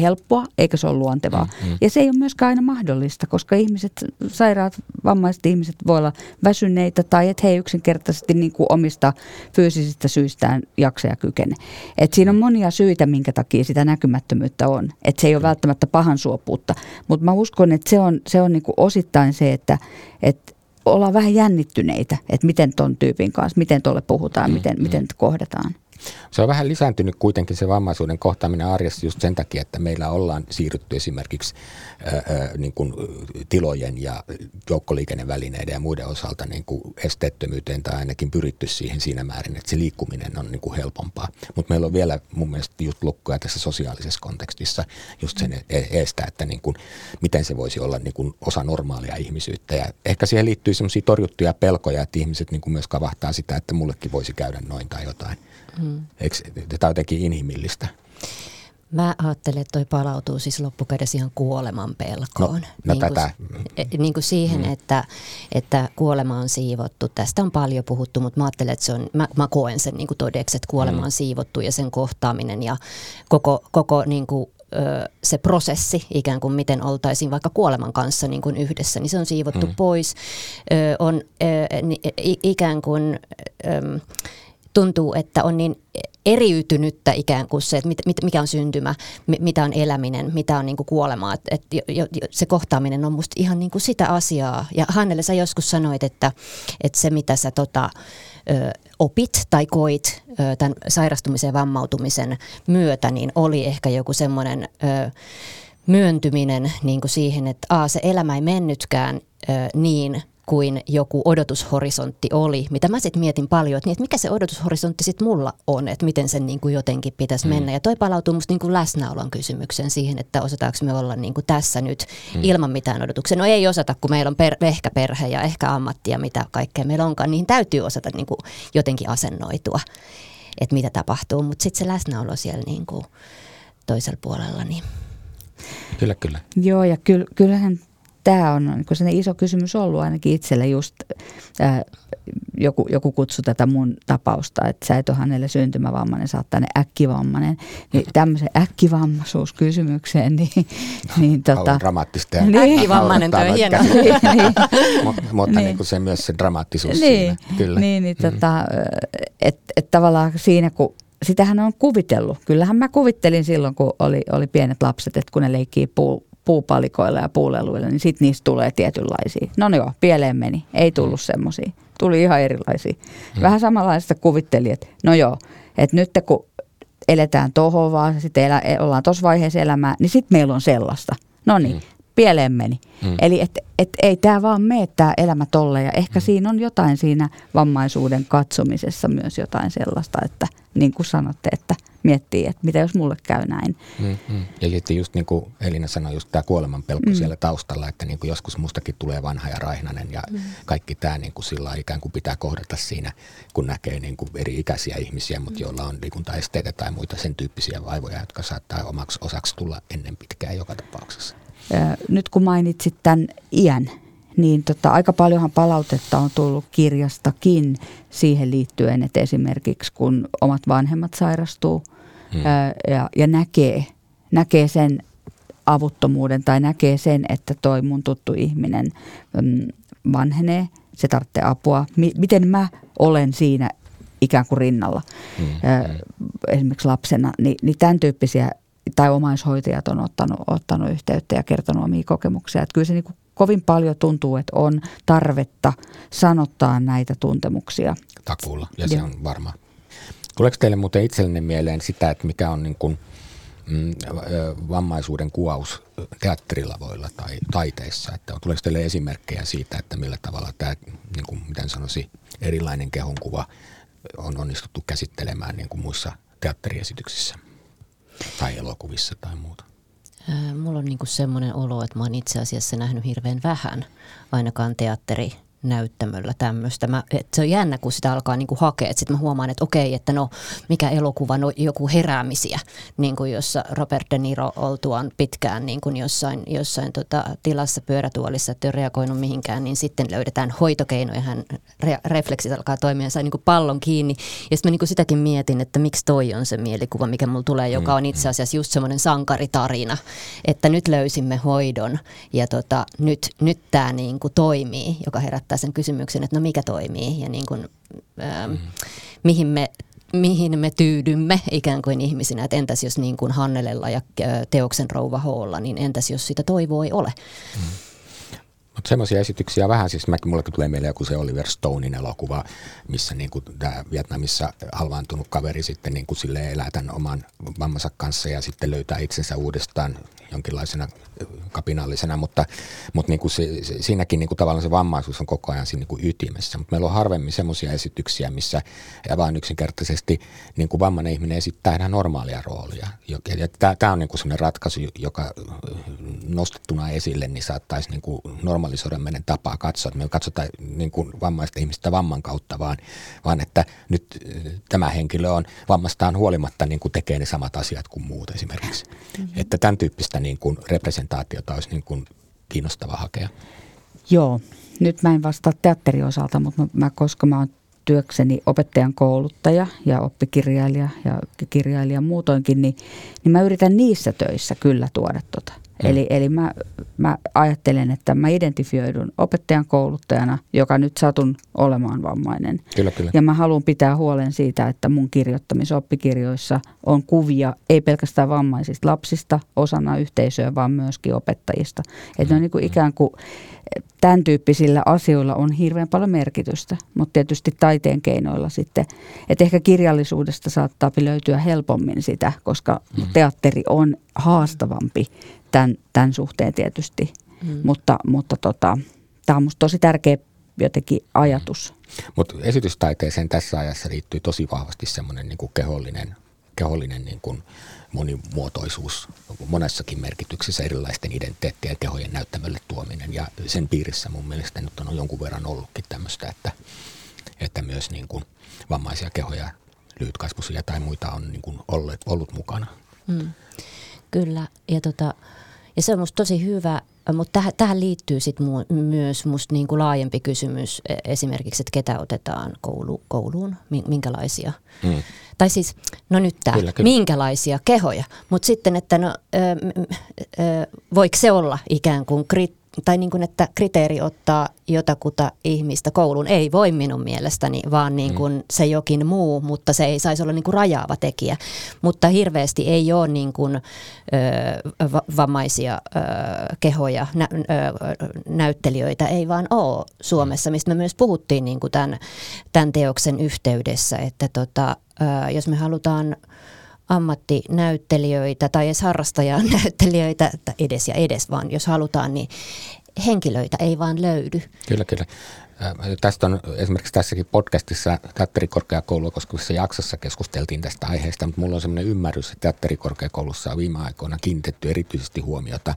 helppoa, eikä se ole luontevaa. Mm-hmm. Ja se ei ole myöskään aina mahdollista, koska ihmiset, sairaat, vammaiset ihmiset voi olla väsyneitä tai että he ei yksinkertaisesti niin kuin omista fyysisistä syistään jaksa ja kykene. Et siinä on monia syitä, minkä takia sitä näkymättömyyttä on. Et se ei ole välttämättä pahan suopuutta, mutta mä uskon, että se on, se on niin kuin osittain se, että, että ollaan vähän jännittyneitä, että miten ton tyypin kanssa, miten tuolle puhutaan, mm, miten, mm. miten kohdataan. Se on vähän lisääntynyt kuitenkin se vammaisuuden kohtaaminen arjessa just sen takia, että meillä ollaan siirrytty esimerkiksi ää, niin kuin tilojen ja joukkoliikennevälineiden ja muiden osalta niin kuin esteettömyyteen tai ainakin pyritty siihen siinä määrin, että se liikkuminen on niin kuin helpompaa. Mutta meillä on vielä mun mielestä just lukkoja tässä sosiaalisessa kontekstissa just sen e-, eestä, että niin kuin, miten se voisi olla niin kuin osa normaalia ihmisyyttä. Ja ehkä siihen liittyy sellaisia torjuttuja pelkoja, että ihmiset niin kuin myös kavahtaa sitä, että mullekin voisi käydä noin tai jotain. Mm. Eikö tämä jotenkin inhimillistä? Mä ajattelen, että toi palautuu siis loppukädessä ihan kuoleman pelkoon. No, no niin tätä. Kuin, e, niin kuin siihen, mm. että, että kuolema on siivottu. Tästä on paljon puhuttu, mutta mä ajattelen, että se on, mä, mä koen sen niin kuin todeksi, että kuolema mm. on siivottu ja sen kohtaaminen ja koko, koko niin kuin, se prosessi, ikään kuin miten oltaisiin vaikka kuoleman kanssa niin kuin yhdessä, niin se on siivottu mm. pois. On ikään kuin tuntuu, että on niin eriytynyttä ikään kuin se, että mikä on syntymä, mitä on eläminen, mitä on niin kuin kuolema. Että se kohtaaminen on musta ihan niin kuin sitä asiaa. Ja Hannelle sä joskus sanoit, että, että se mitä sä tota, ö, opit tai koit ö, tämän sairastumisen ja vammautumisen myötä, niin oli ehkä joku semmoinen myöntyminen niin kuin siihen, että a, se elämä ei mennytkään ö, niin – kuin joku odotushorisontti oli, mitä mä sitten mietin paljon, että, niin, että mikä se odotushorisontti sitten mulla on, että miten sen niin kuin jotenkin pitäisi mm. mennä. Ja toi palautuu musta niin kuin läsnäolon kysymykseen siihen, että osataanko me olla niin kuin tässä nyt mm. ilman mitään odotuksia. No ei osata, kun meillä on per, ehkä perhe ja ehkä ammatti ja mitä kaikkea meillä onkaan, niin täytyy osata niin kuin jotenkin asennoitua, että mitä tapahtuu. Mutta sitten se läsnäolo siellä niin kuin toisella puolella, niin Kyllä, kyllä. Joo, ja kyllähän tämä on niin iso kysymys ollut ainakin itselle just, ää, joku, joku kutsu tätä mun tapausta, että sä et ole hänelle syntymävammainen, sä oot tänne äkkivammainen. Niin tämmöisen äkkivammaisuuskysymykseen, niin, niin tota... dramaattista ja niin. Äkkivammainen, toi on hieno. niin, niin. Mutta niin. niin se myös se dramaattisuus niin, siinä. Kyllä. Niin, niin mm. tota, että et tavallaan siinä, kun sitähän on kuvitellut. Kyllähän mä kuvittelin silloin, kun oli, oli pienet lapset, että kun ne leikkii puu, puupalikoilla ja puuleluilla, niin sitten niistä tulee tietynlaisia. No joo, pieleen meni. Ei tullut mm. semmoisia. Tuli ihan erilaisia. Mm. Vähän samanlaista kuvittelin, että no joo, että nyt kun eletään tohon vaan, sitten elä, ollaan tuossa vaiheessa elämää, niin sitten meillä on sellaista. No niin, mm pieleen meni. Mm. Eli et, et ei tämä vaan mene tämä elämä tolle ja ehkä mm. siinä on jotain siinä vammaisuuden katsomisessa myös jotain sellaista, että niin kuin sanotte, että miettii, että mitä jos mulle käy näin. Mm, mm. Ja sitten just niin kuin Elina sanoi, just tämä kuoleman pelko mm. siellä taustalla, että niin kuin joskus mustakin tulee vanha ja raihnainen ja mm. kaikki tämä niin kuin sillä ikään kuin pitää kohdata siinä, kun näkee niin kuin eri ikäisiä ihmisiä, mutta mm. joilla on liikuntaesteitä tai muita sen tyyppisiä vaivoja, jotka saattaa omaksi osaksi tulla ennen pitkään joka tapauksessa nyt kun mainitsit tämän iän, niin tota, aika paljonhan palautetta on tullut kirjastakin siihen liittyen, että esimerkiksi kun omat vanhemmat sairastuu hmm. ja, ja näkee, näkee sen avuttomuuden tai näkee sen, että toi mun tuttu ihminen mm, vanhenee, se tarvitsee apua. Miten mä olen siinä ikään kuin rinnalla hmm. esimerkiksi lapsena, niin, niin tämän tyyppisiä tai omaishoitajat on ottanut, ottanut yhteyttä ja kertonut omia kokemuksia. Että kyllä se niin kuin kovin paljon tuntuu, että on tarvetta sanottaa näitä tuntemuksia. Takuulla, ja se on varma. Tuleeko teille muuten itsellenne mieleen sitä, että mikä on niin kuin, mm, vammaisuuden kuvaus teatterilavoilla tai taiteissa? Että tuleeko teille esimerkkejä siitä, että millä tavalla tämä, niin kuin, miten sanoisi, erilainen kehonkuva on onnistuttu käsittelemään niin kuin muissa teatteriesityksissä? Tai elokuvissa tai muuta? Mulla on niinku semmoinen olo, että mä oon itse asiassa nähnyt hirveän vähän ainakaan teatteri näyttämöllä tämmöistä. Mä, se on jännä, kun sitä alkaa niinku hakea. Sitten mä huomaan, että okei, että no mikä elokuva, no joku heräämisiä, niin kuin jossa Robert De Niro oltuaan pitkään niin kuin jossain, jossain tota, tilassa pyörätuolissa, että ei reagoinut mihinkään, niin sitten löydetään hoitokeino ja hän re- refleksit alkaa toimia ja sai niinku pallon kiinni. Ja sitten mä niinku sitäkin mietin, että miksi toi on se mielikuva, mikä mulla tulee, joka on itse asiassa just semmoinen sankaritarina, että nyt löysimme hoidon ja tota, nyt, nyt tämä niinku toimii, joka herättää herättää sen kysymyksen, että no mikä toimii ja niin kuin, ähm, mm. mihin me mihin me tyydymme ikään kuin ihmisinä, että entäs jos niin kuin Hannelella ja Teoksen rouva Hoolla, niin entäs jos sitä toivoa ei ole. Mm. Mutta semmoisia esityksiä vähän, siis mä, mulle tulee mieleen joku se Oliver Stonein elokuva, missä niin tämä Vietnamissa halvaantunut kaveri sitten niin kuin sille elää tämän oman vammansa kanssa ja sitten löytää itsensä uudestaan jonkinlaisena kapinallisena, mutta, mutta niin kuin se, se, siinäkin niin kuin tavallaan se vammaisuus on koko ajan siinä niin kuin ytimessä. Mutta meillä on harvemmin semmoisia esityksiä, missä vaan yksinkertaisesti niin kuin vammainen ihminen esittää ihan normaalia roolia. Tämä on niin kuin sellainen ratkaisu, joka nostettuna esille, niin saattaisi niin kuin normalisoida meidän tapaa katsoa. Että me katsotaan niin kuin vammaista ihmistä vamman kautta, vaan, vaan että nyt tämä henkilö on vammastaan huolimatta niin kuin tekee ne samat asiat kuin muut esimerkiksi. Mm-hmm. Että tämän tyyppistä niin kuin representaatiota olisi niin kuin kiinnostava hakea. Joo, nyt mä en vastaa teatteriosalta, mutta mä, koska mä oon työkseni opettajan kouluttaja ja oppikirjailija ja kirjailija muutoinkin, niin, niin mä yritän niissä töissä kyllä tuoda tota Mm. Eli, eli mä, mä ajattelen, että mä identifioidun opettajan kouluttajana, joka nyt satun olemaan vammainen. Kyllä, kyllä. Ja mä haluan pitää huolen siitä, että mun kirjoittamisoppikirjoissa on kuvia ei pelkästään vammaisista lapsista osana yhteisöä, vaan myöskin opettajista. Että mm. on niin kuin ikään kuin tämän tyyppisillä asioilla on hirveän paljon merkitystä, mutta tietysti taiteen keinoilla sitten. Että ehkä kirjallisuudesta saattaa löytyä helpommin sitä, koska mm. teatteri on haastavampi tämän, tämän suhteen tietysti. Mm. Mutta, mutta tota, tämä on minusta tosi tärkeä jotenkin ajatus. Mutta esitystaiteeseen tässä ajassa liittyy tosi vahvasti semmoinen niin kehollinen, kehollinen niin kuin monimuotoisuus monessakin merkityksessä erilaisten identiteettien ja kehojen näyttämölle tuominen. Ja sen piirissä mun mielestä nyt on jonkun verran ollutkin tämmöistä, että, että myös niin kuin vammaisia kehoja, lyhytkasvuisia tai muita on niin kuin ollut, ollut mukana. Mm. Kyllä, ja, tota, ja se on musta tosi hyvä, mutta tähän, tähän liittyy sit mu, myös musta niin kuin laajempi kysymys e, esimerkiksi, että ketä otetaan koulu, kouluun, minkälaisia. Mm. Tai siis, no nyt tämä, minkälaisia kehoja. Mutta sitten, että no, ö, ö, voiko se olla ikään kuin krit, tai niin kuin, että kriteeri ottaa jotakuta ihmistä kouluun ei voi minun mielestäni, vaan niin kuin mm. se jokin muu, mutta se ei saisi olla niin kuin rajaava tekijä. Mutta hirveästi ei ole niin kuin, ö, vammaisia ö, kehoja, nä, ö, näyttelijöitä, ei vaan ole Suomessa, mistä me myös puhuttiin niin kuin tämän, tämän teoksen yhteydessä, että tota, ö, jos me halutaan ammattinäyttelijöitä tai edes harrastajanäyttelijöitä, edes ja edes vaan jos halutaan, niin henkilöitä ei vaan löydy. Kyllä, kyllä. Tästä on esimerkiksi tässäkin podcastissa teatterikorkeakoulua koskevassa jaksossa keskusteltiin tästä aiheesta, mutta mulla on sellainen ymmärrys, että teatterikorkeakoulussa on viime aikoina kiinnitetty erityisesti huomiota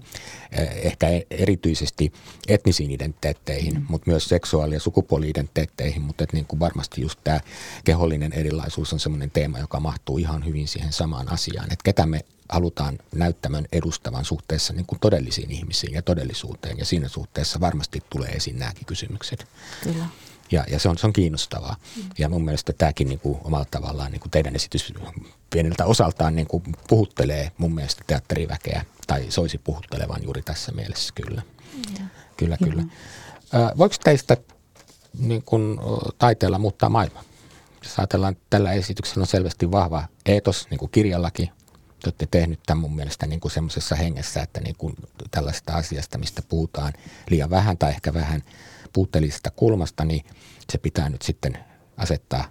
ehkä e-, erityisesti etnisiin identiteetteihin, mm. mutta myös seksuaali- ja sukupuoli-identiteetteihin, mutta että niin kuin varmasti just tämä kehollinen erilaisuus on sellainen teema, joka mahtuu ihan hyvin siihen samaan asiaan, että ketä me halutaan näyttämön edustavan suhteessa niin kuin todellisiin ihmisiin ja todellisuuteen. Ja siinä suhteessa varmasti tulee esiin nämäkin kysymykset. Kyllä. Ja, ja se, on, se on kiinnostavaa. Mm. Ja mun mielestä tämäkin niin kuin omalla tavallaan niin kuin teidän esitys pieneltä osaltaan niin kuin puhuttelee mun mielestä teatteriväkeä tai soisi puhuttelevan juuri tässä mielessä kyllä. Ja. Kyllä, kyllä. Ö, voiko teistä niin kuin, taiteella muuttaa maailmaa? Jos ajatellaan, että tällä esityksellä on selvästi vahva eetos, niin kuin kirjallakin, te olette tehnyt tämän mun mielestä niin kuin semmoisessa hengessä, että niin kuin tällaista asiasta, mistä puhutaan liian vähän tai ehkä vähän puutteellisesta kulmasta, niin se pitää nyt sitten asettaa,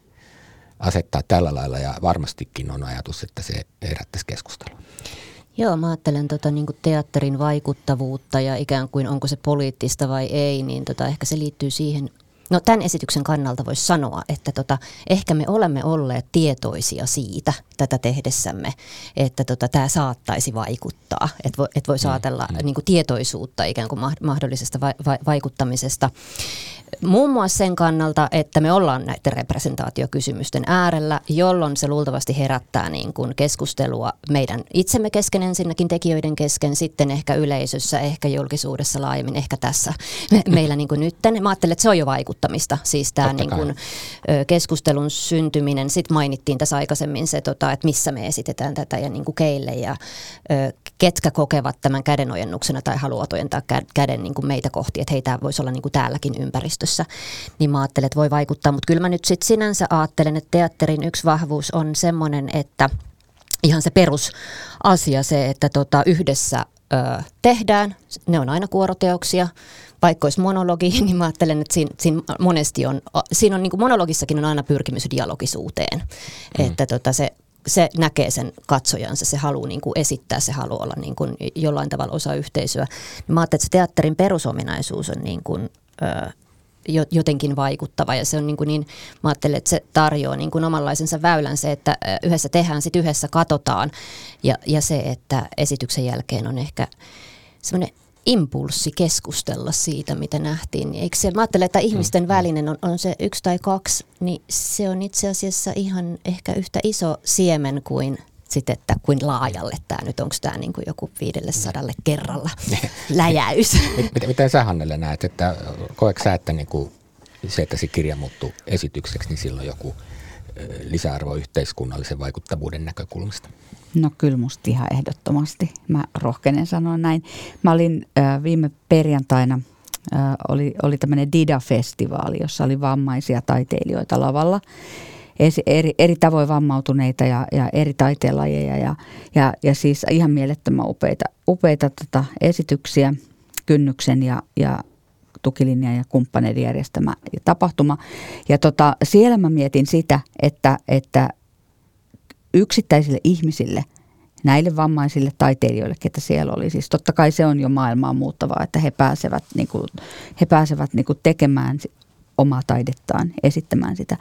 asettaa tällä lailla ja varmastikin on ajatus, että se herättäisi keskustelua. Joo, mä ajattelen tota, niin kuin teatterin vaikuttavuutta ja ikään kuin onko se poliittista vai ei, niin tota, ehkä se liittyy siihen No tämän esityksen kannalta voisi sanoa, että tota, ehkä me olemme olleet tietoisia siitä tätä tehdessämme, että tota, tämä saattaisi vaikuttaa. Että vo, et voisi mm, ajatella mm. Niin kuin tietoisuutta ikään kuin mahdollisesta va- va- vaikuttamisesta. Muun muassa sen kannalta, että me ollaan näiden representaatiokysymysten äärellä, jolloin se luultavasti herättää niin kuin keskustelua meidän itsemme kesken ensinnäkin tekijöiden kesken, sitten ehkä yleisössä, ehkä julkisuudessa laajemmin, ehkä tässä me, meillä niin kuin nytten. Mä ajattelen, että se on jo vaikuttamista, siis tämä niin kuin, keskustelun syntyminen. Sitten mainittiin tässä aikaisemmin se, tota, että missä me esitetään tätä ja niin kuin keille ja ketkä kokevat tämän kädenojennuksena tai haluavat ojentaa käden niin kuin meitä kohti, että hei, tämä voisi olla niin kuin täälläkin ympäristössä, niin mä ajattelen, että voi vaikuttaa. Mutta kyllä mä nyt sitten sinänsä ajattelen, että teatterin yksi vahvuus on semmoinen, että ihan se perusasia se, että tota, yhdessä ö, tehdään, ne on aina kuoroteoksia, vaikka olisi monologi, niin mä ajattelen, että siinä, siinä monesti on, siinä on niin kuin monologissakin on aina pyrkimys dialogisuuteen, mm. että tota, se se näkee sen katsojansa, se haluaa niin esittää, se haluaa olla niin kuin jollain tavalla osa yhteisöä. Mä ajattelin, että se teatterin perusominaisuus on niin kuin, ö, jotenkin vaikuttava ja se on niin, kuin niin mä ajattelen, että se tarjoaa niin kuin omanlaisensa väylän se, että yhdessä tehdään, sitten yhdessä katsotaan ja, ja se, että esityksen jälkeen on ehkä semmoinen impulssi keskustella siitä, mitä nähtiin. Eikö se, mä ajattelen, että ihmisten mm. välinen on, on se yksi tai kaksi, niin se on itse asiassa ihan ehkä yhtä iso siemen kuin sitten, että kuin laajalle tämä nyt, onko tämä niin kuin joku 500 kerralla läjäys. Miten, miten sä Hannelle näet, että koetko sä, että niin kuin se, että se kirja muuttuu esitykseksi, niin silloin joku lisäarvo yhteiskunnallisen vaikuttavuuden näkökulmasta? No kyllä musta ihan ehdottomasti. Mä rohkenen sanoa näin. Mä olin äh, viime perjantaina, äh, oli, oli tämmöinen Dida-festivaali, jossa oli vammaisia taiteilijoita lavalla. Eri, eri tavoin vammautuneita ja, ja eri taiteenlajeja ja, ja, ja siis ihan mielettömän upeita, upeita tota esityksiä, kynnyksen ja, ja tukilinja ja kumppaneiden järjestämä tapahtuma. Ja tota, siellä mä mietin sitä, että, että yksittäisille ihmisille, näille vammaisille taiteilijoille, ketä siellä oli. Siis totta kai se on jo maailmaa muuttavaa, että he pääsevät, niin kuin, he pääsevät niin kuin tekemään omaa taidettaan, esittämään sitä.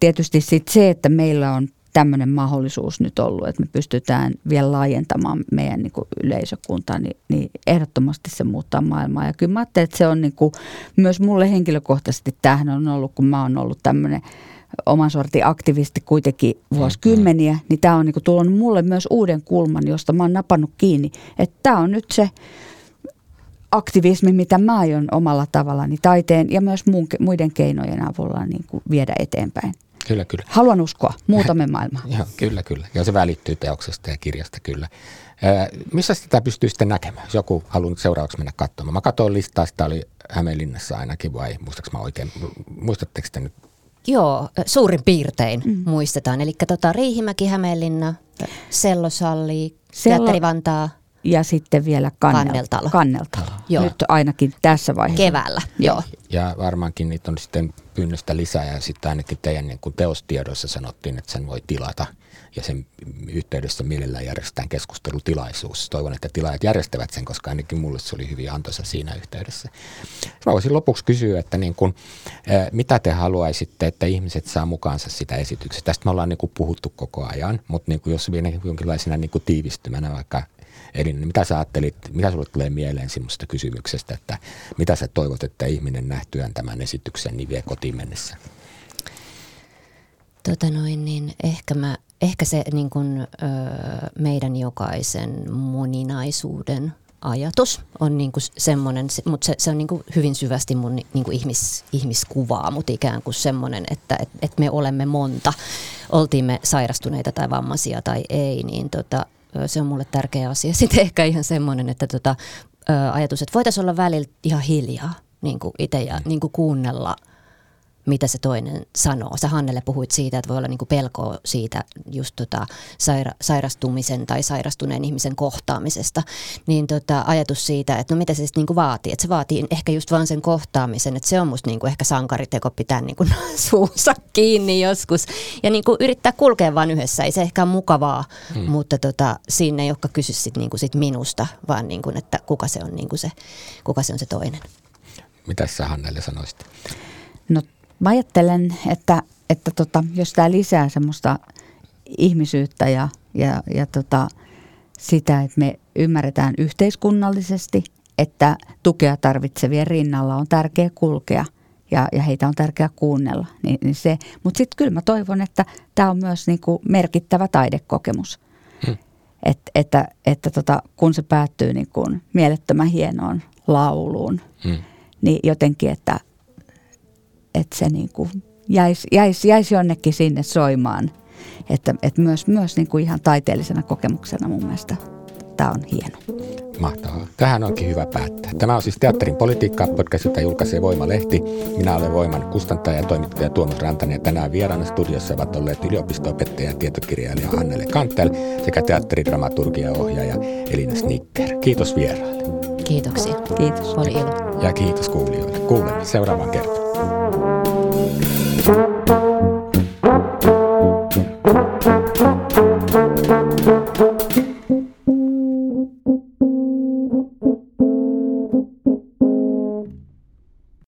Tietysti sit se, että meillä on tämmöinen mahdollisuus nyt ollut, että me pystytään vielä laajentamaan meidän niin kuin yleisökuntaa, niin, niin ehdottomasti se muuttaa maailmaa. Ja kyllä mä ajattelen, että se on niin kuin, myös mulle henkilökohtaisesti tähän on ollut, kun mä oon ollut tämmöinen oman sortin aktivisti kuitenkin vuosikymmeniä, mm-hmm. niin tämä on niinku tullut mulle myös uuden kulman, josta mä oon napannut kiinni. Että tämä on nyt se aktivismi, mitä mä aion omalla tavallani taiteen ja myös muun, muiden keinojen avulla niin kuin viedä eteenpäin. Kyllä, kyllä. Haluan uskoa, muutamme maailmaa. Joo, kyllä, kyllä. Ja se välittyy teoksesta ja kirjasta, kyllä. Ää, missä sitä pystyy sitten näkemään, jos joku haluaa seuraavaksi mennä katsomaan? Mä katsoin listaa, sitä oli Hämeenlinnassa ainakin, vai muistaaks mä oikein? Muistatteko te nyt? Joo, suurin piirtein mm. muistetaan. Eli tota, Riihimäki, Hämeenlinna, Sellosalli, Sello... Teatteri Vantaa. Ja sitten vielä kannel... Kanneltalo. Kanneltalo. Joo. Nyt ainakin tässä vaiheessa. Keväällä, joo. Ja varmaankin niitä on sitten pyynnöstä lisää ja sitten ainakin teidän niin kuin teostiedoissa sanottiin, että sen voi tilata ja sen yhteydessä mielellään järjestetään keskustelutilaisuus. Toivon, että tilaajat järjestävät sen, koska ainakin mulle se oli hyvin antoisa siinä yhteydessä. Mä voisin lopuksi kysyä, että niin kuin, mitä te haluaisitte, että ihmiset saa mukaansa sitä esityksestä. Tästä me ollaan niin kuin puhuttu koko ajan, mutta niin kuin jos vielä jonkinlaisena niin kuin tiivistymänä vaikka Eli mitä sä ajattelit, mitä sulle tulee mieleen sinusta kysymyksestä, että mitä sä toivot, että ihminen nähtyään tämän esityksen niin vie kotiin mennessä? Tota noin, niin ehkä, mä, ehkä se niin kun, ö, meidän jokaisen moninaisuuden ajatus on niin semmoinen, mutta se, se on niin hyvin syvästi mun niin ihmis, ihmiskuvaa, mutta ikään kuin semmoinen, että et, et me olemme monta, oltiin me sairastuneita tai vammaisia tai ei, niin tota, se on mulle tärkeä asia. Sitten ehkä ihan semmoinen, että tota, ajatus, että voitaisiin olla välillä ihan hiljaa niin kuin itse ja niin kuin kuunnella – mitä se toinen sanoo. Sä Hannelle puhuit siitä, että voi olla niinku pelkoa siitä just tota saira- sairastumisen tai sairastuneen ihmisen kohtaamisesta. Niin tota, ajatus siitä, että no mitä se sitten niinku vaatii. Että se vaatii ehkä just vaan sen kohtaamisen, että se on musta niinku ehkä sankariteko pitää niinku suunsa kiinni joskus. Ja niinku yrittää kulkea vaan yhdessä. Ei se ehkä ole mukavaa, hmm. mutta tota, siinä ei olekaan kysy sit niinku sit minusta, vaan niinku, että kuka se on niinku se, kuka se on se toinen. Mitä sä Hannelle sanoisit? No Mä ajattelen, että, että tota, jos tämä lisää semmoista ihmisyyttä ja, ja, ja tota, sitä, että me ymmärretään yhteiskunnallisesti, että tukea tarvitsevien rinnalla on tärkeä kulkea ja, ja heitä on tärkeää kuunnella. Niin, niin se. Mutta sitten kyllä mä toivon, että tämä on myös niinku merkittävä taidekokemus. Hmm. Et, että että tota, kun se päättyy niinku mielettömän hienoon lauluun, hmm. niin jotenkin, että että se niin kuin jäisi, jäisi, jäisi jonnekin sinne soimaan. Että, että myös, myös niin kuin ihan taiteellisena kokemuksena mun mielestä tämä on hieno. Mahtavaa. Tähän onkin hyvä päättää. Tämä on siis Teatterin politiikka podcast, jota julkaisee Voima-lehti. Minä olen Voiman kustantaja ja toimittaja Tuomas Rantanen ja tänään vieraana studiossa ovat olleet yliopisto-opettaja ja tietokirjailija Annele Kantel sekä teatteridramaturgia-ohjaaja Elina Snicker. Kiitos vieraille. Kiitoksia. Kiitos. Oli ilo. Ja kiitos kuulijoille. Kuulemme seuraavan kertaan. Thank you.